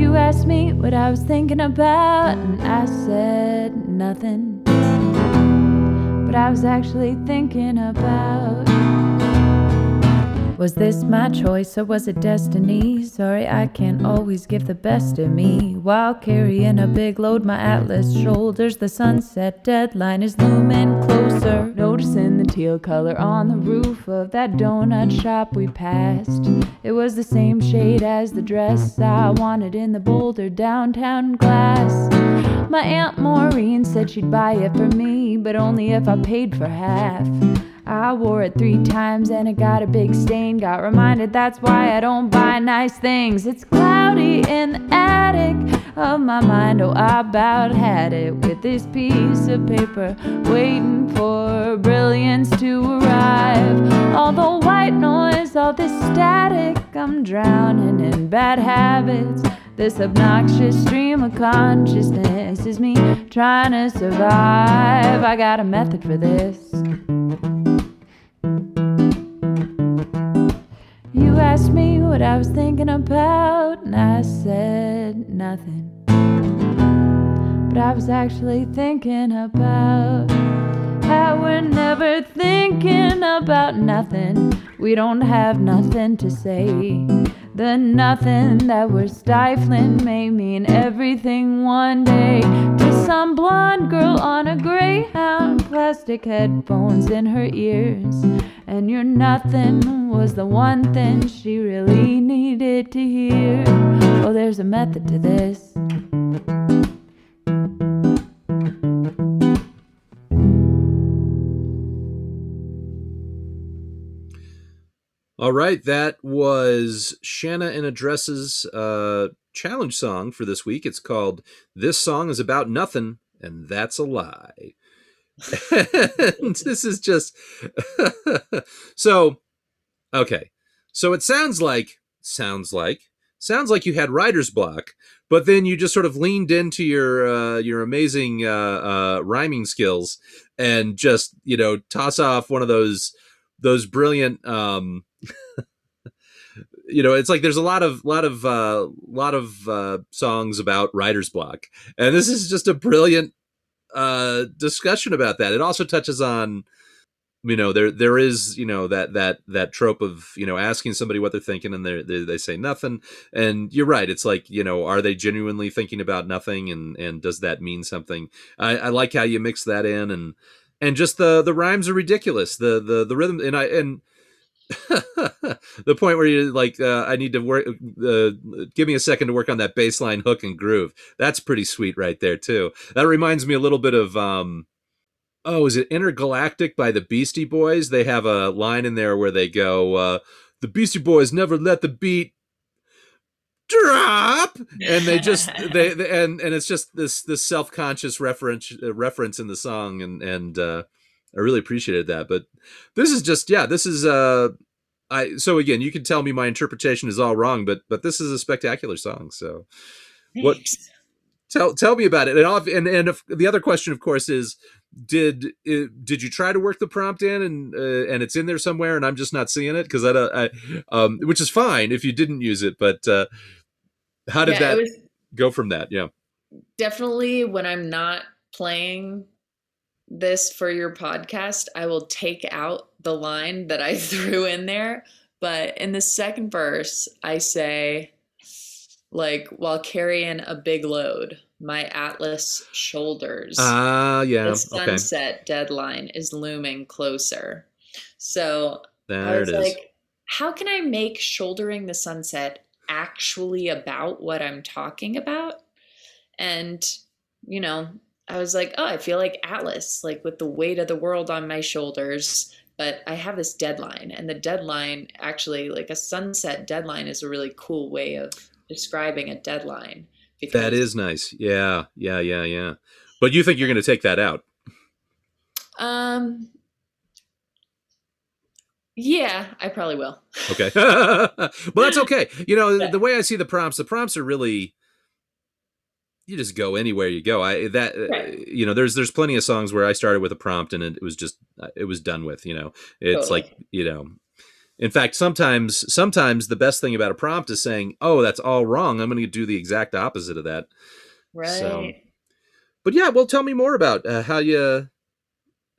You asked me what I was thinking about, and I said nothing. But I was actually thinking about. Was this my choice or was it destiny? Sorry, I can't always give the best of me. While carrying a big load, my atlas shoulders, the sunset deadline is looming closer. Noticing the teal color on the roof of that donut shop we passed. It was the same shade as the dress I wanted in the Boulder downtown glass. My Aunt Maureen said she'd buy it for me, but only if I paid for half. I wore it three times and it got a big stain. Got reminded that's why I don't buy nice things. It's cloudy in the attic of my mind. Oh, I about had it with this piece of paper, waiting for brilliance to arrive. All the white noise, all this static, I'm drowning in bad habits. This obnoxious stream of consciousness is me trying to survive. I got a method for this. You asked me what I was thinking about, and I said nothing. But I was actually thinking about how we're never thinking about nothing. We don't have nothing to say. The nothing that we're stifling may mean everything one day to some blonde girl on a greyhound, plastic headphones in her ears. And your nothing was the one thing she really needed to hear. Oh, there's a method to this. All right, that was Shanna in a Dress's uh, challenge song for this week. It's called "This Song Is About Nothing, and That's a Lie." and this is just so okay. So it sounds like sounds like sounds like you had writer's block, but then you just sort of leaned into your uh, your amazing uh, uh, rhyming skills and just you know toss off one of those those brilliant um, you know it's like there's a lot of lot of uh lot of uh songs about writer's block and this is just a brilliant uh discussion about that. It also touches on you know there there is you know that that that trope of you know asking somebody what they're thinking and they they say nothing. And you're right it's like you know are they genuinely thinking about nothing and and does that mean something? I i like how you mix that in and and just the the rhymes are ridiculous. The the the rhythm and i and the point where you like uh, i need to work uh, give me a second to work on that baseline hook and groove. That's pretty sweet right there too. That reminds me a little bit of um oh is it intergalactic by the beastie boys? They have a line in there where they go uh the beastie boys never let the beat drop! And they just they, they, and and it's just this this self-conscious reference uh, reference in the song and and uh I really appreciated that. But this is just yeah, this is uh I so again, you can tell me my interpretation is all wrong, but but this is a spectacular song. So Thanks. what tell tell me about it. And off, and and if, the other question of course is did it, did you try to work the prompt in and uh, and it's in there somewhere and I'm just not seeing it because I, I um which is fine if you didn't use it but uh how did Yeah, that was go from that yeah definitely when I'm not playing this for your podcast, I will take out the line that I threw in there. But in the second verse, I say, like, while carrying a big load, my Atlas shoulders. ah yeah the okay sunset deadline is looming closer. So I there was it is like, how can I make shouldering the sunset actually about what I'm talking about? And, you know, I was like, oh, I feel like Atlas, like with the weight of the world on my shoulders. But I have this deadline, and the deadline actually, like a sunset deadline, is a really cool way of describing a deadline. that is nice yeah yeah yeah yeah but you think you're going to take that out Um. Yeah, I probably will. Okay. well, that's okay. You know, Yeah. the way I see the prompts, the prompts are really you just go anywhere you go. I that uh, Right. you know, there's there's plenty of songs where I started with a prompt and it was just uh, it was done with, you know. It's Totally. like, you know, in fact, sometimes sometimes the best thing about a prompt is saying, "Oh, that's all wrong. I'm going to do the exact opposite of that." Right. So- But yeah, well, tell me more about uh, how you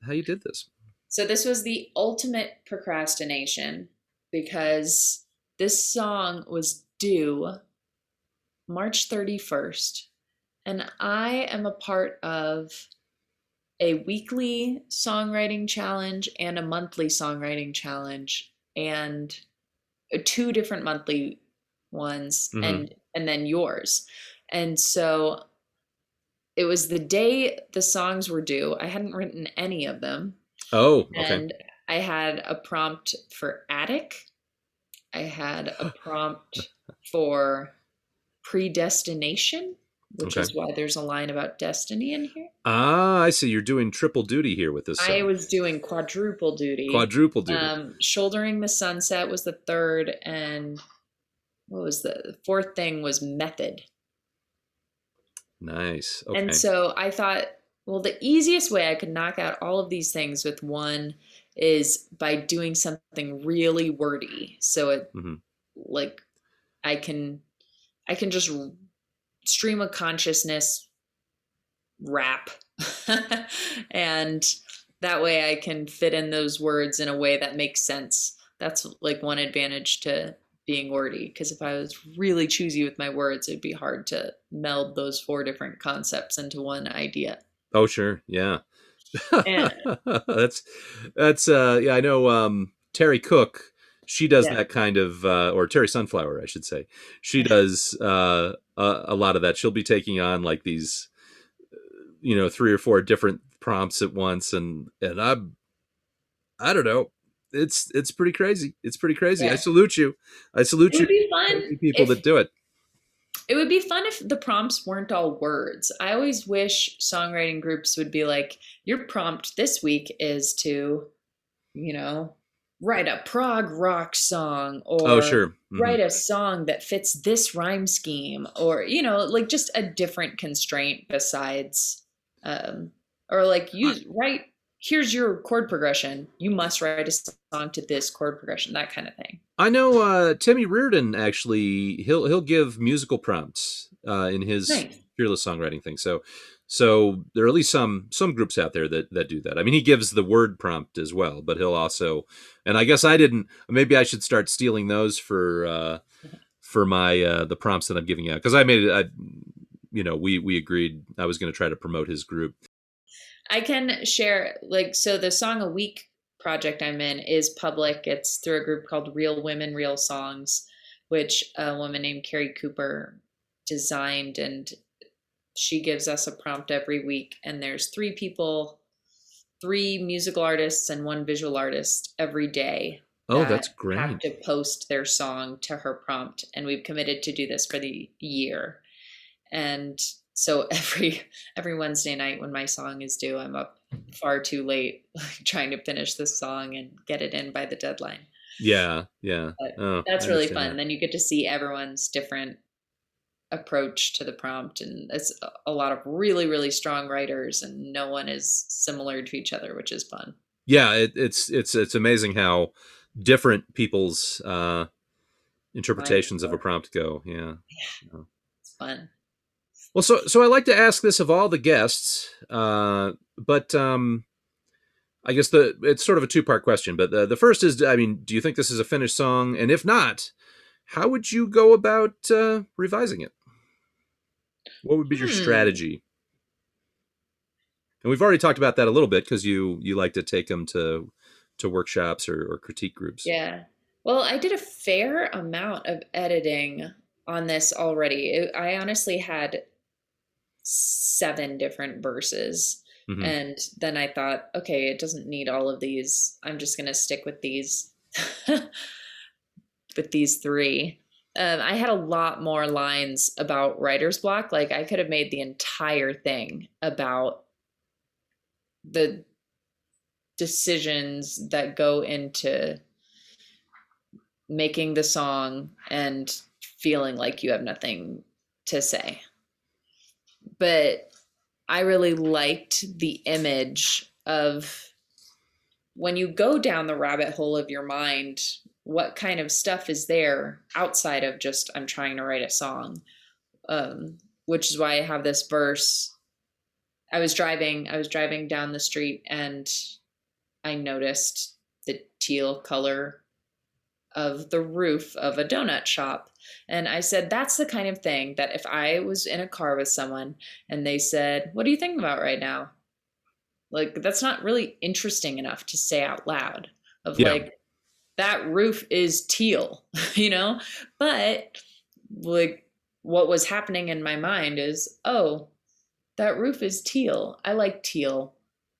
how you did this. So this was the ultimate procrastination because this song was due March 31st and I am a part of a weekly songwriting challenge and a monthly songwriting challenge and uh, two different monthly ones Mhm. and and then yours. And so it was the day the songs were due. I hadn't written any of them Oh, okay. and I had a prompt for attic. I had a prompt for predestination, which Okay. is why there's a line about destiny in here. Ah, I see. You're doing triple duty here with this. Song. I was doing quadruple duty. quadruple duty. Um, shouldering the sunset was the third, and what was the, the fourth thing was method. nice. Okay. And so I thought, well, the easiest way I could knock out all of these things with one is by doing something really wordy. So it Mhm. like I can I can just stream of consciousness rap and that way I can fit in those words in a way that makes sense. That's like one advantage to being wordy because if I was really choosy with my words, it'd be hard to meld those four different concepts into one idea. oh, sure. Yeah. And- that's that's uh yeah, I know um Terry Cook she does Yeah. that kind of uh or Terry Sunflower, I should say. She does uh a, a lot of that. She'll be taking on like these you know, three or four different prompts at once and and I'm I don't know. It's it's pretty crazy. It's pretty crazy. I salute you. I salute It you be fun. people if- that do it. It would be fun if the prompts weren't all words. I always wish songwriting groups would be like, your prompt this week is to, you know, write a prog rock song or Oh, sure. Mhm. write a song that fits this rhyme scheme or, you know, like just a different constraint besides, um, or like you write, here's your chord progression. You must write a song to this chord progression, that kind of thing. I know uh, Timmy Reardon actually he'll he'll give musical prompts uh, in his Nice. fearless songwriting thing. So so there are at least some some groups out there that that do that. I mean, he gives the word prompt as well, but he'll also and I guess I didn't. Maybe I should start stealing those for uh, for my uh, the prompts that I'm giving out because I made it. I, you know, we we agreed I was going to try to promote his group. I can share like so the song a week project I'm in is public. It's through a group called Real Women Real Songs, which a woman named Carrie Cooper designed and she gives us a prompt every week and there's three people three musical artists and one visual artist every day Oh, that that's great. have to post their song to her prompt and we've committed to do this for the year and so every every wednesday night when my song is due i'm up far too late trying to finish this song and get it in by the deadline Yeah, yeah. Oh, that's really fun that. then you get to see everyone's different approach to the prompt and it's a- lot of really really strong writers and no one is similar to each other which is fun. Yeah it, it's it's it's amazing how different people's uh interpretations of a prompt go. Yeah. It's fun. Well so so i like to ask this of all the guests uh but um i guess the it's sort of a two part question but the, the first is i mean do you think this is a finished song? And if not how would you go about uh revising it what would be your Hmm. strategy and we've already talked about that a little bit because you you like to take them to to workshops or, or critique groups Yeah. Well, I did a fair amount of editing on this already. It- I honestly had seven different verses. Mhm. And then I thought, okay, it doesn't need all of these. I'm just going to stick with these with these three. Um, I had a lot more lines about writer's block. Like I could have made the entire thing about the decisions that go into making the song and feeling like you have nothing to say. But I really liked the image of when you go down the rabbit hole of your mind, what kind of stuff is there outside of just I'm trying to write a song? Um, which is why I have this verse. I was driving, I was driving down the street and I noticed the teal color of the roof of a donut shop. And I said, that's the kind of thing that if I was in a car with someone and they said, What are you thinking about right now? Like, that's not really interesting enough to say out loud of Yeah. like, that roof is teal, you know? But like, what was happening in my mind is, oh, that roof is teal. I like teal.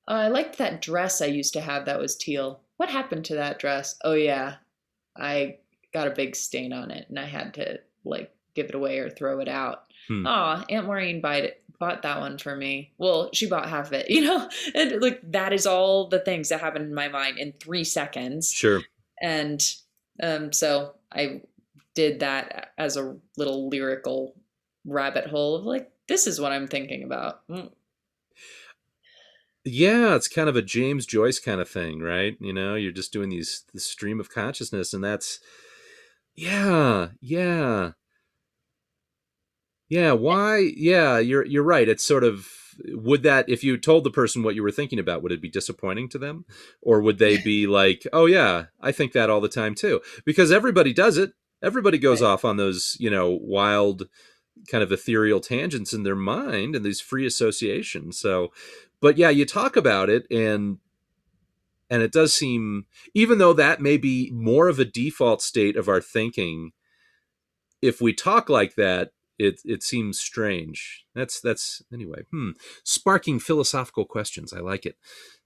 Oh, I liked that dress I used to have that was teal. what happened to that dress? Oh yeah, I got a big stain on it, and I had to like give it away or throw it out. Hmm. Oh, Aunt Maureen bought it, bought that one for me. Well, she bought half of it, you know, and like that is all the things that happened in my mind in three seconds. Sure. And um, so I did that as a little lyrical rabbit hole of like, this is what I'm thinking about. Mm. Yeah, it's kind of a James Joyce kind of thing, right? You know, you're just doing these the stream of consciousness, and that's yeah, yeah. Yeah, why? Yeah, you're you're right. It's sort of would that if you told the person what you were thinking about, would it be disappointing to them, or would they be like, "Oh yeah, I think that all the time too," because everybody does it. Everybody goes Right. off on those, you know, wild kind of ethereal tangents in their mind and these free associations. So, but yeah, you talk about it and and it does seem even though that may be more of a default state of our thinking if we talk like that it it seems strange that's that's anyway hmm sparking philosophical questions i like it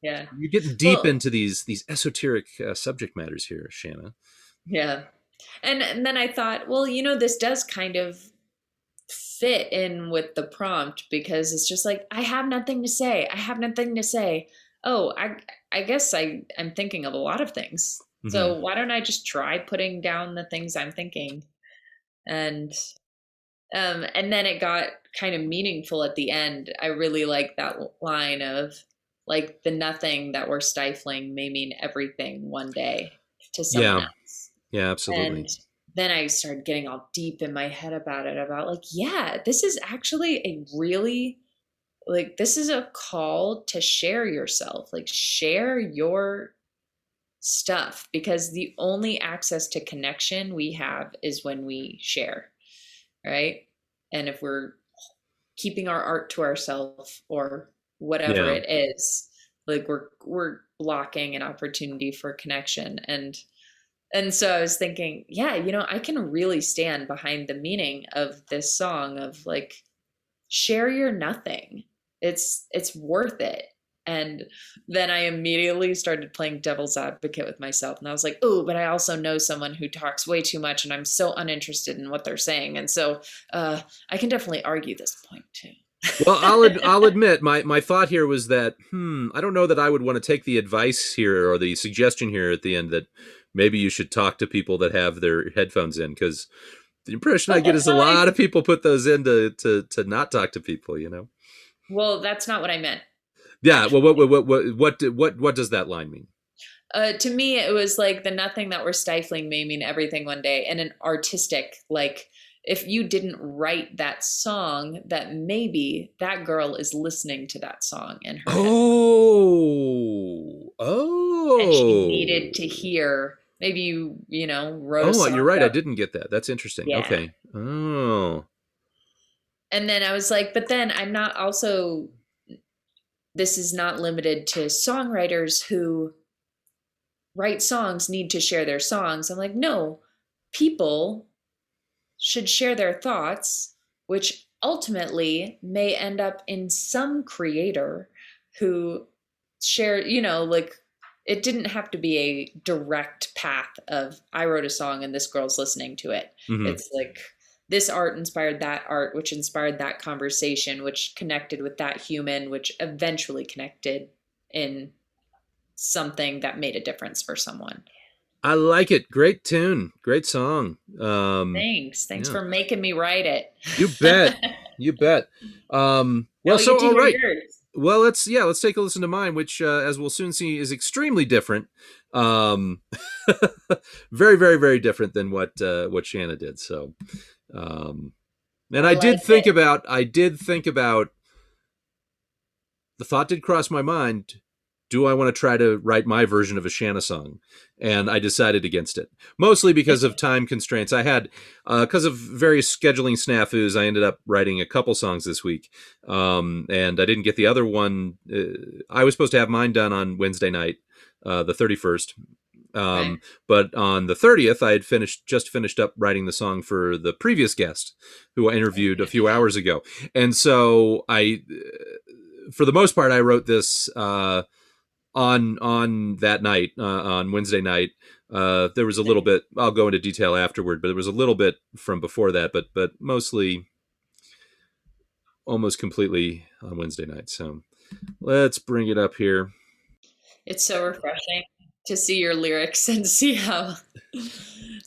Yeah. you're getting deep Well- into these these esoteric uh, subject matters here shanna Yeah. And, and then I thought, well, you know, this does kind of fit in with the prompt because it's just like I have nothing to say. I have nothing to say. Oh, I I guess I I'm thinking of a lot of things. Mm-hmm. So why don't I just try putting down the things I'm thinking? And um and then it got kind of meaningful at the end. I really like that line of like the nothing that we're stifling may mean everything one day to someone Yeah. else. yeah absolutely And then I started getting all deep in my head about it about like, yeah, this is actually a really like this is a call to share yourself, like share your stuff because the only access to connection we have is when we share. Right? And if we're keeping our art to ourselves or whatever Yeah. it is, like we're we're blocking an opportunity for connection and and so I was thinking, yeah, you know, I can really stand behind the meaning of this song of like share your nothing. It's it's worth it. And then I immediately started playing devil's advocate with myself. And I was like, oh, but I also know someone who talks way too much and I'm so uninterested in what they're saying. And so uh, I can definitely argue this point too. well i'll ad- i'll admit my my thought here was that hmm i don't know that i would want to take the advice here or the suggestion here at the end that maybe you should talk to people that have their headphones in because the impression i get is a lot of people put those in to to to not talk to people you know Well, that's not what I meant. Yeah well what what what what what, what, what does that line mean? Uh, to me it was like the nothing that we're stifling may mean everything one day and an artistic like if you didn't write that song that maybe that girl is listening to that song and her head. Oh oh and she needed to hear maybe you you know wrote oh you're right i didn't get that. That's interesting. Yeah. okay. Oh. And then i was like but then i'm not also this is not limited to songwriters who write songs need to share their songs i'm like no people should share their thoughts which ultimately may end up in some creator who share you know like it didn't have to be a direct path of i wrote a song and this girl's listening to it mhm. it's like this art inspired that art which inspired that conversation which connected with that human which eventually connected in something that made a difference for someone I like it. Great tune. Great song. Um, thanks thanks yeah. for making me write it you bet. You bet. Um, well, you so all right. yours. Well, let's yeah, let's take a listen to mine, which uh, as we'll soon see is extremely different. Um, very, very, very different than what uh, what Shanna did. So, um, and I, I did like think it. about. I did think about. The thought did cross my mind. Do I want to try to write my version of a Shanna song? And I decided against it, mostly because of time constraints. I had, because of various scheduling snafus, I ended up writing a couple songs this week, um, and I didn't get the other one. Uh, I was supposed to have mine done on Wednesday night, uh, the thirty first. Um, Right. But on the thirtieth, I had finished just finished up writing the song for the previous guest, who I interviewed a few hours ago, and so I, uh, for the most part, I wrote this. Uh, on on that night uh, on Wednesday night. Uh, there was a little bit. I'll go into detail afterward, but there was a little bit from before that, but but mostly, almost completely on Wednesday night. So let's bring it up here. It's so refreshing to see your lyrics and see how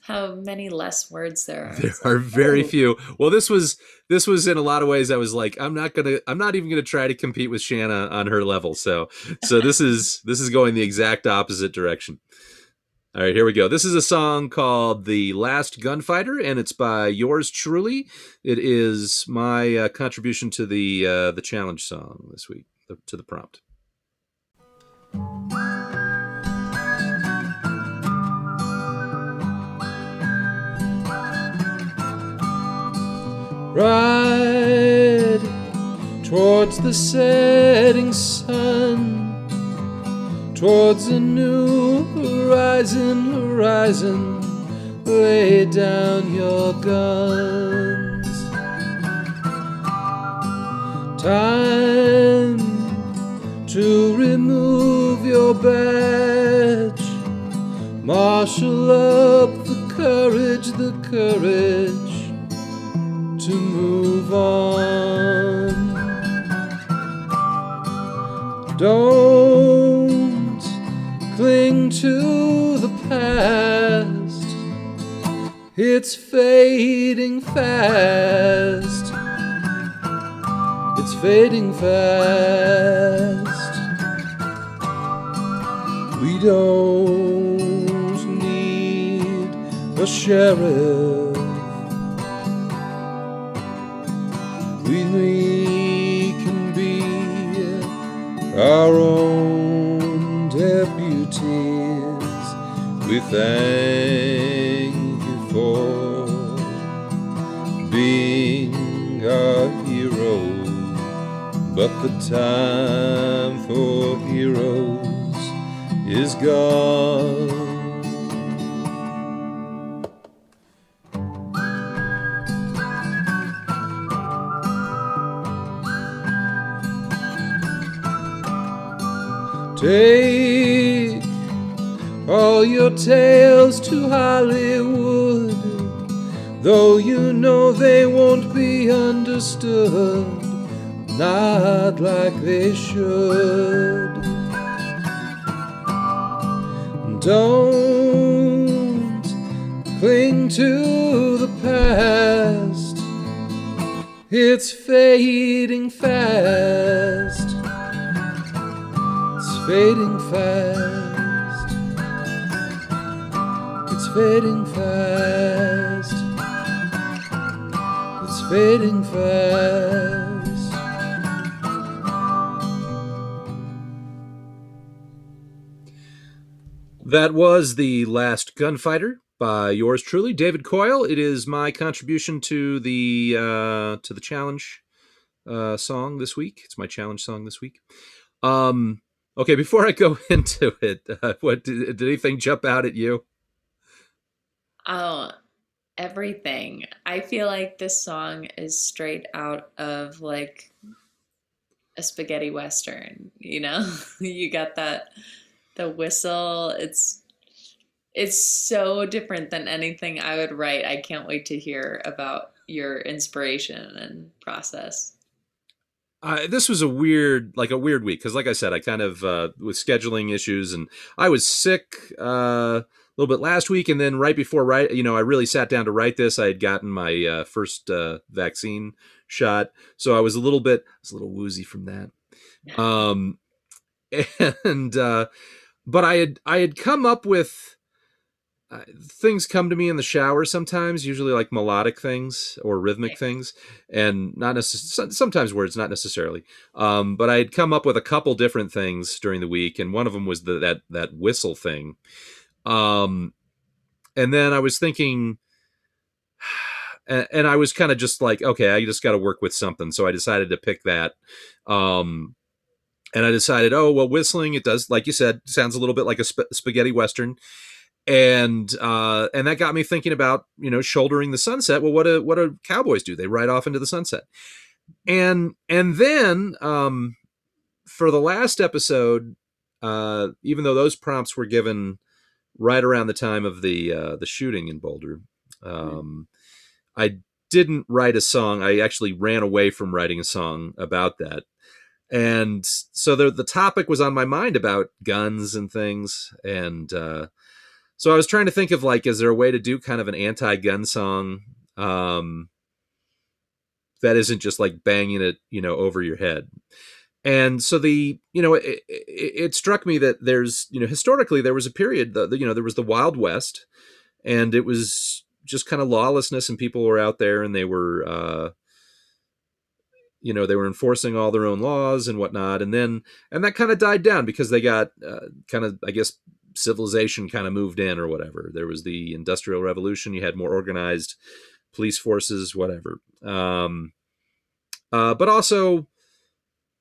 how many less words there are. There are very oh. few. Well, this was this was in a lot of ways. I was like, I'm not gonna, I'm not even gonna try to compete with Shanna on her level. So, so this is this is going the exact opposite direction. All right, here we go. This is a song called "The Last Gunfighter," and it's by yours truly. It is my uh, contribution to the uh, the challenge song this week, to the prompt. Ride towards the setting sun, towards a new horizon, horizon. Lay down your guns. Time to remove your badge. Marshal up the courage, the courage to move on. Don't cling to the past, it's fading fast. It's fading fast. We don't need a sheriff. We can be our own deputies. We thank you for being our hero, but the time for heroes is gone. Take all your tales to Hollywood, though you know they won't be understood, not like they should. Don't cling to the past, it's fading fast fading fast. It's fading fast. It's fading fast. That was The Last Gunfighter by yours truly, David Coyle. It is my contribution to the uh, to the challenge uh, song this week. It's my challenge song this week. Um, Okay, before I go into it, uh, what did, did anything jump out at you? Oh, everything. I feel like this song is straight out of like a spaghetti western, you know? you got that the whistle. It's it's so different than anything I would write. I can't wait to hear about your inspiration and process. This was a weird, like a weird week because, like I said, I kind of uh, with scheduling issues, and I was sick uh, a little bit last week, and then right before, right, you know, I really sat down to write this. I had gotten my uh, first uh, vaccine shot, so I was a little bit, I was a little woozy from that. Um, and uh, but I had I had come up with uh, things come to me in the shower sometimes usually like melodic things or rhythmic things and not necessarily sometimes words not necessarily um, but i had come up with a couple different things during the week and one of them was the, that that whistle thing um, and then i was thinking and, and i was kind of just like okay i just got to work with something so i decided to pick that um, and i decided oh well whistling it does like you said sounds a little bit like a sp- spaghetti western and uh, and that got me thinking about you know shouldering the sunset. Well, what do what do cowboys do? They ride off into the sunset, and and then um, for the last episode, uh, even though those prompts were given right around the time of the uh, the shooting in Boulder, um, I didn't write a song. I actually ran away from writing a song about that. And so the the topic was on my mind about guns and things, and uh, so I was trying to think of like, is there a way to do kind of an anti-gun song um, that isn't just like banging it, you know, over your head? And so the, you know, it, it, it struck me that there's, you know, historically there was a period, the, you know, there was the Wild West, and it was just kind of lawlessness, and people were out there and they were. Uh, you know they were enforcing all their own laws and whatnot and then and that kind of died down because they got uh, kind of i guess civilization kind of moved in or whatever there was the industrial revolution you had more organized police forces whatever um, uh, but also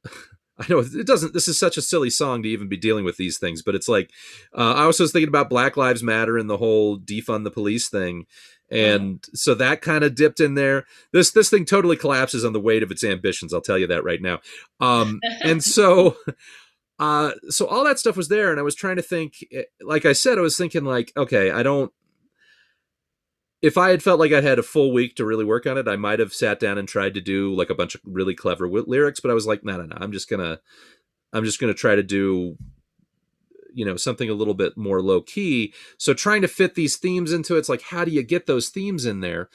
I know it doesn't. This is such a silly song to even be dealing with these things, but it's like uh, I also was thinking about Black Lives Matter and the whole defund the police thing, and so that kind of dipped in there. This this thing totally collapses on the weight of its ambitions. I'll tell you that right now. Um, and so, uh, so all that stuff was there, and I was trying to think. Eh, like I said, I was thinking like, okay, I don't. If I had felt like I'd had a full week to really work on it, I might have sat down and tried to do like a bunch of really clever lyrics. But I was like, no, no, no. I'm just gonna, I'm just gonna try to do you know something a little bit more low key so trying to fit these themes into it, it's like how do you get those themes in there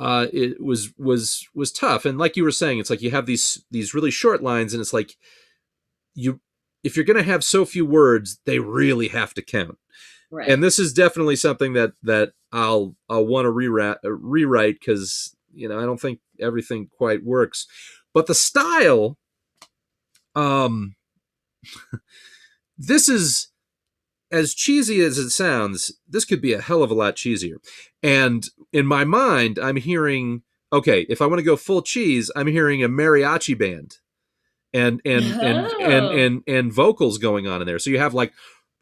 uh it was was was tough and like you were saying it's like you have these these really short lines and it's like you if you're going to have so few words they really have to count right. and this is definitely something that that i'll i'll want to rewrite rewrite because you know i don't think everything quite works but the style um this is as cheesy as it sounds, this could be a hell of a lot cheesier. And in my mind, I'm hearing, okay, if I want to go full cheese, I'm hearing a mariachi band and and oh. and, and and and vocals going on in there. So you have like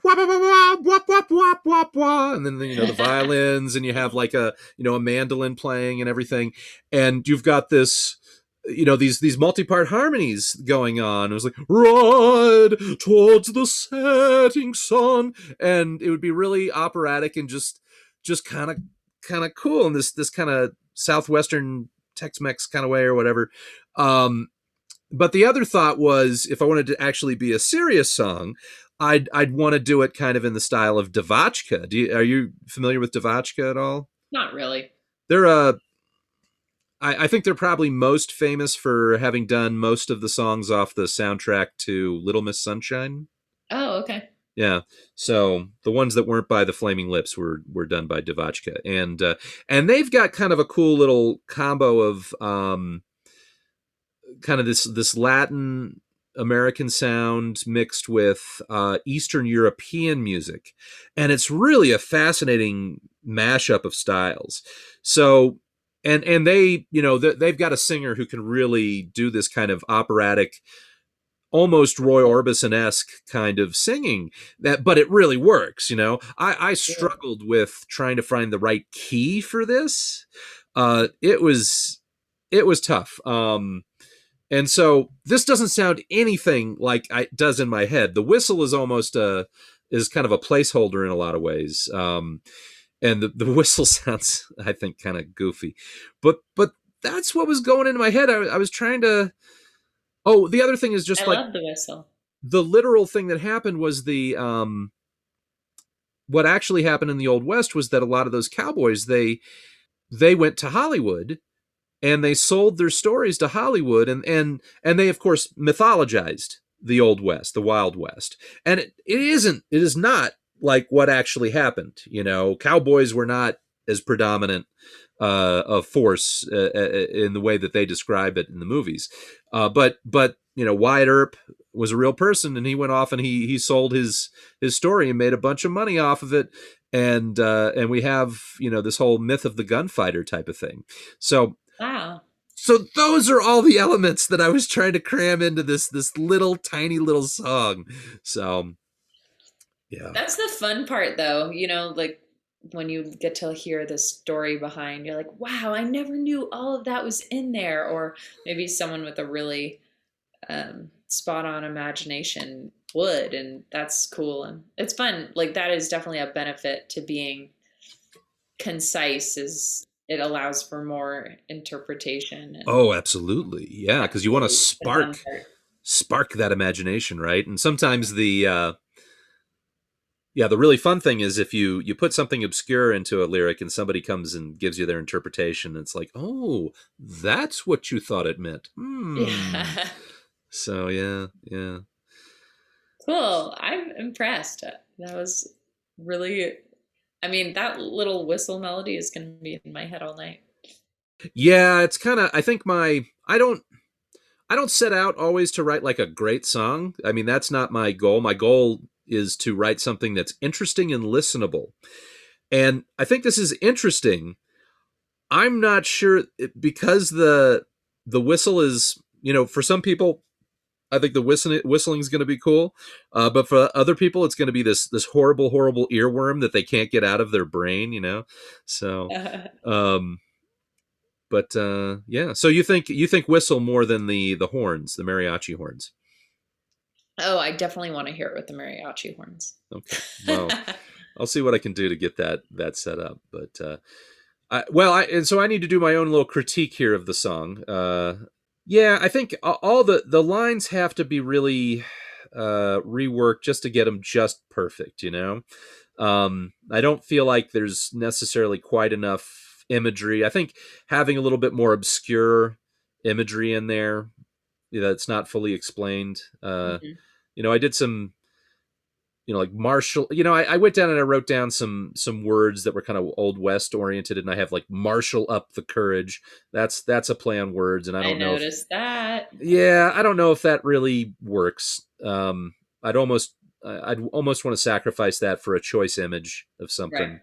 wah, wah, wah, wah, wah, wah, wah, wah, and then you know the violins and you have like a you know a mandolin playing and everything and you've got this you know these these multi-part harmonies going on it was like ride towards the setting sun and it would be really operatic and just just kind of kind of cool in this this kind of southwestern tex-mex kind of way or whatever um but the other thought was if i wanted to actually be a serious song i'd i'd want to do it kind of in the style of devotchka do you, are you familiar with devotchka at all not really they're a I, I, think they're probably most famous for having done most of the songs off the soundtrack to Little Miss Sunshine. Oh, okay. Yeah. So the ones that weren't by the Flaming Lips were were done by Devotchka, and uh, and they've got kind of a cool little combo of um, kind of this this Latin American sound mixed with uh, Eastern European music, and it's really a fascinating mashup of styles. So and and they you know they've got a singer who can really do this kind of operatic almost roy orbison-esque kind of singing that but it really works you know? I i struggled with trying to find the right key for this. Uh it was it was tough. Um and so this doesn't sound anything like it does in my head. The whistle is almost a is kind of a placeholder in a lot of ways. Um and the, the whistle sounds i think kind of goofy. But but that's what was going into my head. I, I, was trying to oh the other thing is just I like the whistle. the literal thing that happened was the um what actually happened in the old west was that a lot of those cowboys they they went to hollywood and they sold their stories to hollywood and and and they of course mythologized the old west the wild west and it, it isn't it is not like what actually happened. You know, cowboys were not as predominant uh, of force uh, uh, in the way that they describe it in the movies. Uh, but but you know, Wyatt Earp was a real person, and he went off and he he sold his his story and made a bunch of money off of it. And uh, and we have you know this whole myth of the gunfighter type of thing. So wow. So those are all the elements that I was trying to cram into this this little tiny little song. So yeah. That's the fun part though, you know, like when you get to hear the story behind, you're like, wow, I never knew all of that was in there. Or maybe someone with a really um, spot on imagination would and that's cool and it's fun like that is definitely a benefit to being concise is it allows for more interpretation and Oh, absolutely. Yeah, because you want to spark spark that imagination, right? And sometimes the uh yeah, the really fun thing is if you you put something obscure into a lyric and somebody comes and gives you their interpretation, it's like, "Oh, that's what you thought it meant." Hmm. yeah So, yeah, yeah. cool i'm impressed that was really i mean that little whistle melody is going to be in my head all night Yeah, it's kind of I think my I don't I don't set out always to write like a great song. I mean, that's not my goal. My goal is to write something that's interesting and listenable. And I think this is interesting. I'm not sure because the the whistle is, you know, for some people I think the whistling whistling is going to be cool, uh, but for other people, it's going to be this this horrible, horrible earworm that they can't get out of their brain. You know, so um but uh yeah. So you think you think whistle more than the the horns the mariachi horns? Oh i definitely want to hear it with the mariachi horns. Okay. Well i'll see what i can do to get that that set up but uh I, well i and so i need to do my own little critique here of the song uh yeah i think all the the lines have to be really uh reworked just to get them just perfect you know um i don't feel like there's necessarily quite enough imagery i think having a little bit more obscure imagery in there that's not fully explained uh Mhm. you know i did some you know like marshall you know I, I went down and i wrote down some some words that were kind of old west oriented and i have like marshall up the courage that's that's a play on words and i i, don't know if, noticed that yeah i don't know if that really works um i'd almost I- i'd almost want to sacrifice that for a choice image of something Right.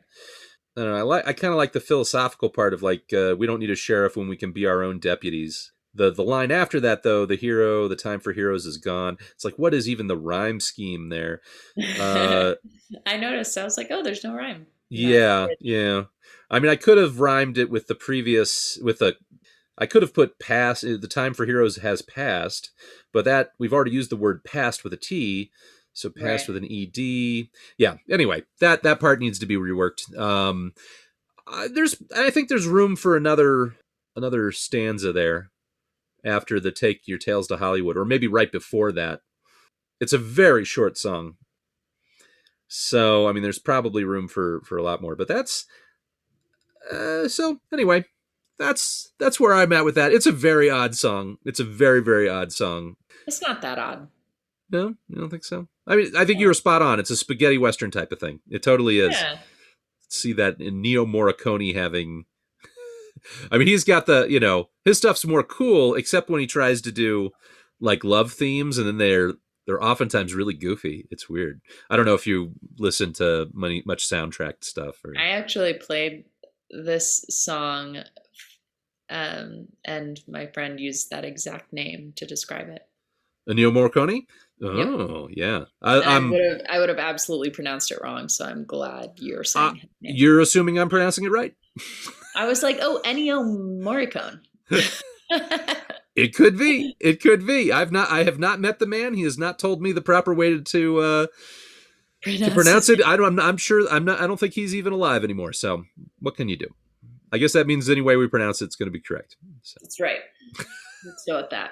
I don't know. I like. I kind of like the philosophical part of like uh, we don't need a sheriff when we can be our own deputies. The the line after that though, the hero, the time for heroes is gone. It's like what is even the rhyme scheme there? Uh, I noticed. I was like, oh, there's no rhyme. yeah, yeah. I mean, I could have rhymed it with the previous with a. I could have put past. uh, The time for heroes has passed, but that we've already used the word past with a T, so past Right. with an ed. Yeah. Anyway, that that part needs to be reworked. Um, uh, there's I think there's room for another another stanza there after the take your tales to Hollywood, or maybe right before that. It's a very short song. So I mean there's probably room for for a lot more, but that's uh so anyway, that's that's where I'm at with that. It's a very odd song. It's a very, very odd song. It's not that odd. No, you don't think so? I mean, I think you were spot on. It's a spaghetti western type of thing. It totally is. Yeah. see that in Ennio Morricone having. I mean, he's got the you know his stuff's more cool, except when he tries to do like love themes, and then they're they're oftentimes really goofy. It's weird. I don't know if you listen to money much soundtrack stuff or. I actually played this song, um, and my friend used that exact name to describe it. Ennio Morricone? Oh yeah, I, And I I'm. would have, I would have absolutely pronounced it wrong. So I'm glad you're saying. name. You're assuming I'm pronouncing it right. I was like, oh, Ennio Morricone. It could be. It could be. I've not. I have not met the man. He has not told me the proper way to uh, to pronounce it. I don't. I'm, not, I'm sure. I'm not. I don't think he's even alive anymore. So what can you do? I guess that means any way we pronounce it, it's going to be correct. So. That's right. Let's go with that.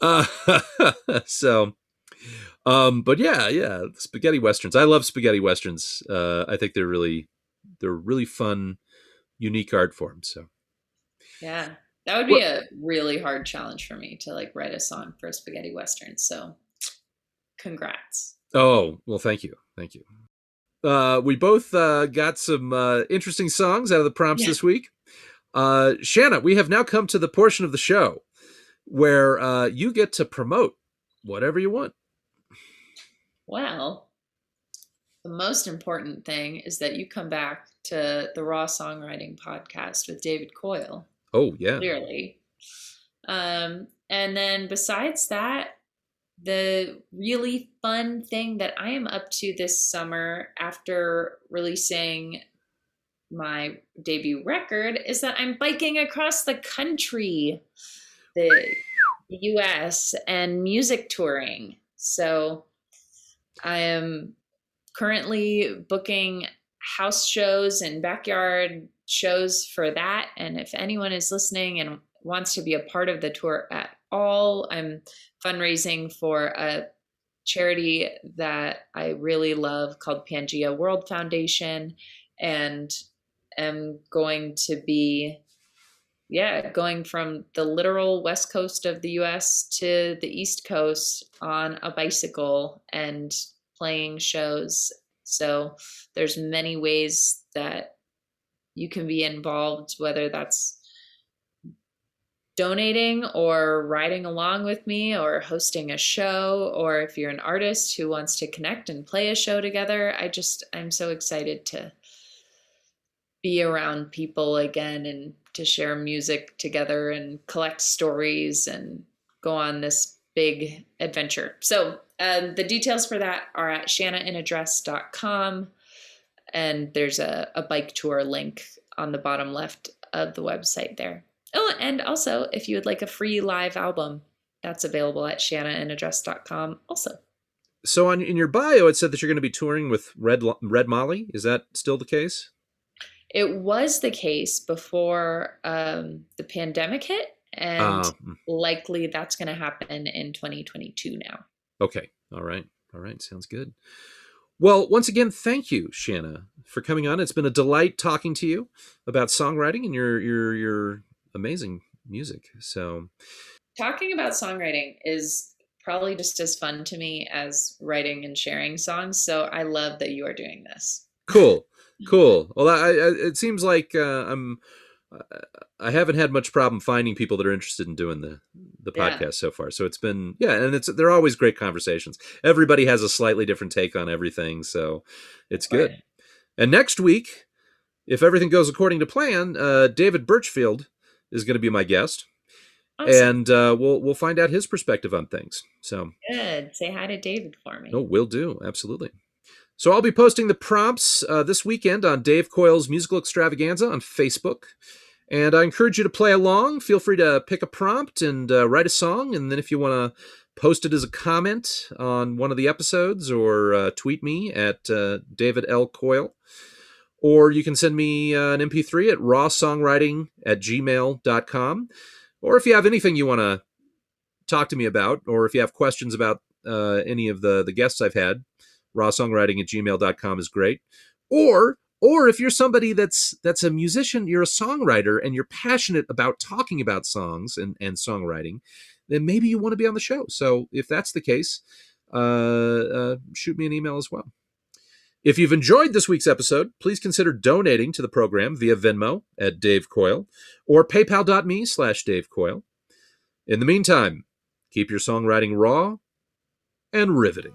uh, so um but yeah yeah spaghetti westerns i love spaghetti westerns uh i think they're really they're really fun unique art form. so Yeah. That would be a really hard challenge for me to like write a song for a spaghetti western. So congrats. oh well thank you thank you uh we both uh got some uh interesting songs out of the prompts Yeah. this week uh shanna we have now come to the portion of the show where uh you get to promote whatever you want Well, the most important thing is that you come back to the Raw Songwriting Podcast with David Coyle, oh yeah clearly. Um, and then besides that, the really fun thing that I am up to this summer after releasing my debut record is that I'm biking across the country, the US, and music touring. So I am currently booking house shows and backyard shows for that. And if anyone is listening and wants to be a part of the tour at all, I'm fundraising for a charity that I really love called Pangea World Foundation and am going to be yeah, going from the literal west coast of the US to the east coast on a bicycle and playing shows. So there's many ways that you can be involved whether that's donating or riding along with me or hosting a show or if you're an artist who wants to connect and play a show together i just i'm so excited to be around people again and to share music together and collect stories and go on this big adventure so um, the details for that are at shannainadress.com and there's a, a bike tour link on the bottom left of the website there Oh, and also, if you would like a free live album, that's available at shannainadress.com also. So on in your bio, it said that you're going to be touring with Red Red Molly. Is that still the case? It was the case before um, the pandemic hit, and uh, likely that's going to happen in 2022 now. Okay. All right. All right. Sounds good. Well, once again, thank you, Shanna, for coming on. It's been a delight talking to you about songwriting and your your your amazing music. So, talking about songwriting is probably just as fun to me as writing and sharing songs. So, I love that you are doing this. Cool, cool. Well, I, I it seems like uh, I'm. I haven't had much problem finding people that are interested in doing the the podcast yeah. so far. So it's been yeah, and it's they're always great conversations. Everybody has a slightly different take on everything, so it's good. Right. And next week, if everything goes according to plan, uh, David Birchfield is going to be my guest. Awesome. And uh, we'll we'll find out his perspective on things. So good. Say hi to David for me. Oh, will do. Absolutely. So I'll be posting the prompts uh, this weekend on Dave Coyle's musical extravaganza on Facebook. And I encourage you to play along. Feel free to pick a prompt and uh, write a song. And then if you want to post it as a comment on one of the episodes or uh, tweet me at uh, David L. Coyle or you can send me uh, an mp3 at rawsongwriting at gmail.com or if you have anything you want to talk to me about or if you have questions about uh, any of the, the guests i've had rawsongwriting at gmail.com is great or or if you're somebody that's that's a musician you're a songwriter and you're passionate about talking about songs and, and songwriting then maybe you want to be on the show so if that's the case uh, uh, shoot me an email as well if you've enjoyed this week's episode, please consider donating to the program via Venmo at Dave Coyle or paypal.me slash Dave Coyle. In the meantime, keep your songwriting raw and riveting.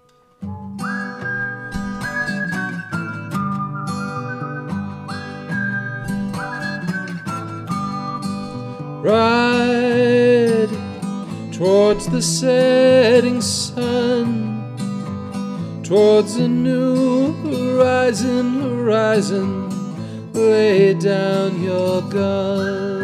Ride towards the setting sun towards a new horizon, horizon. Lay down your gun.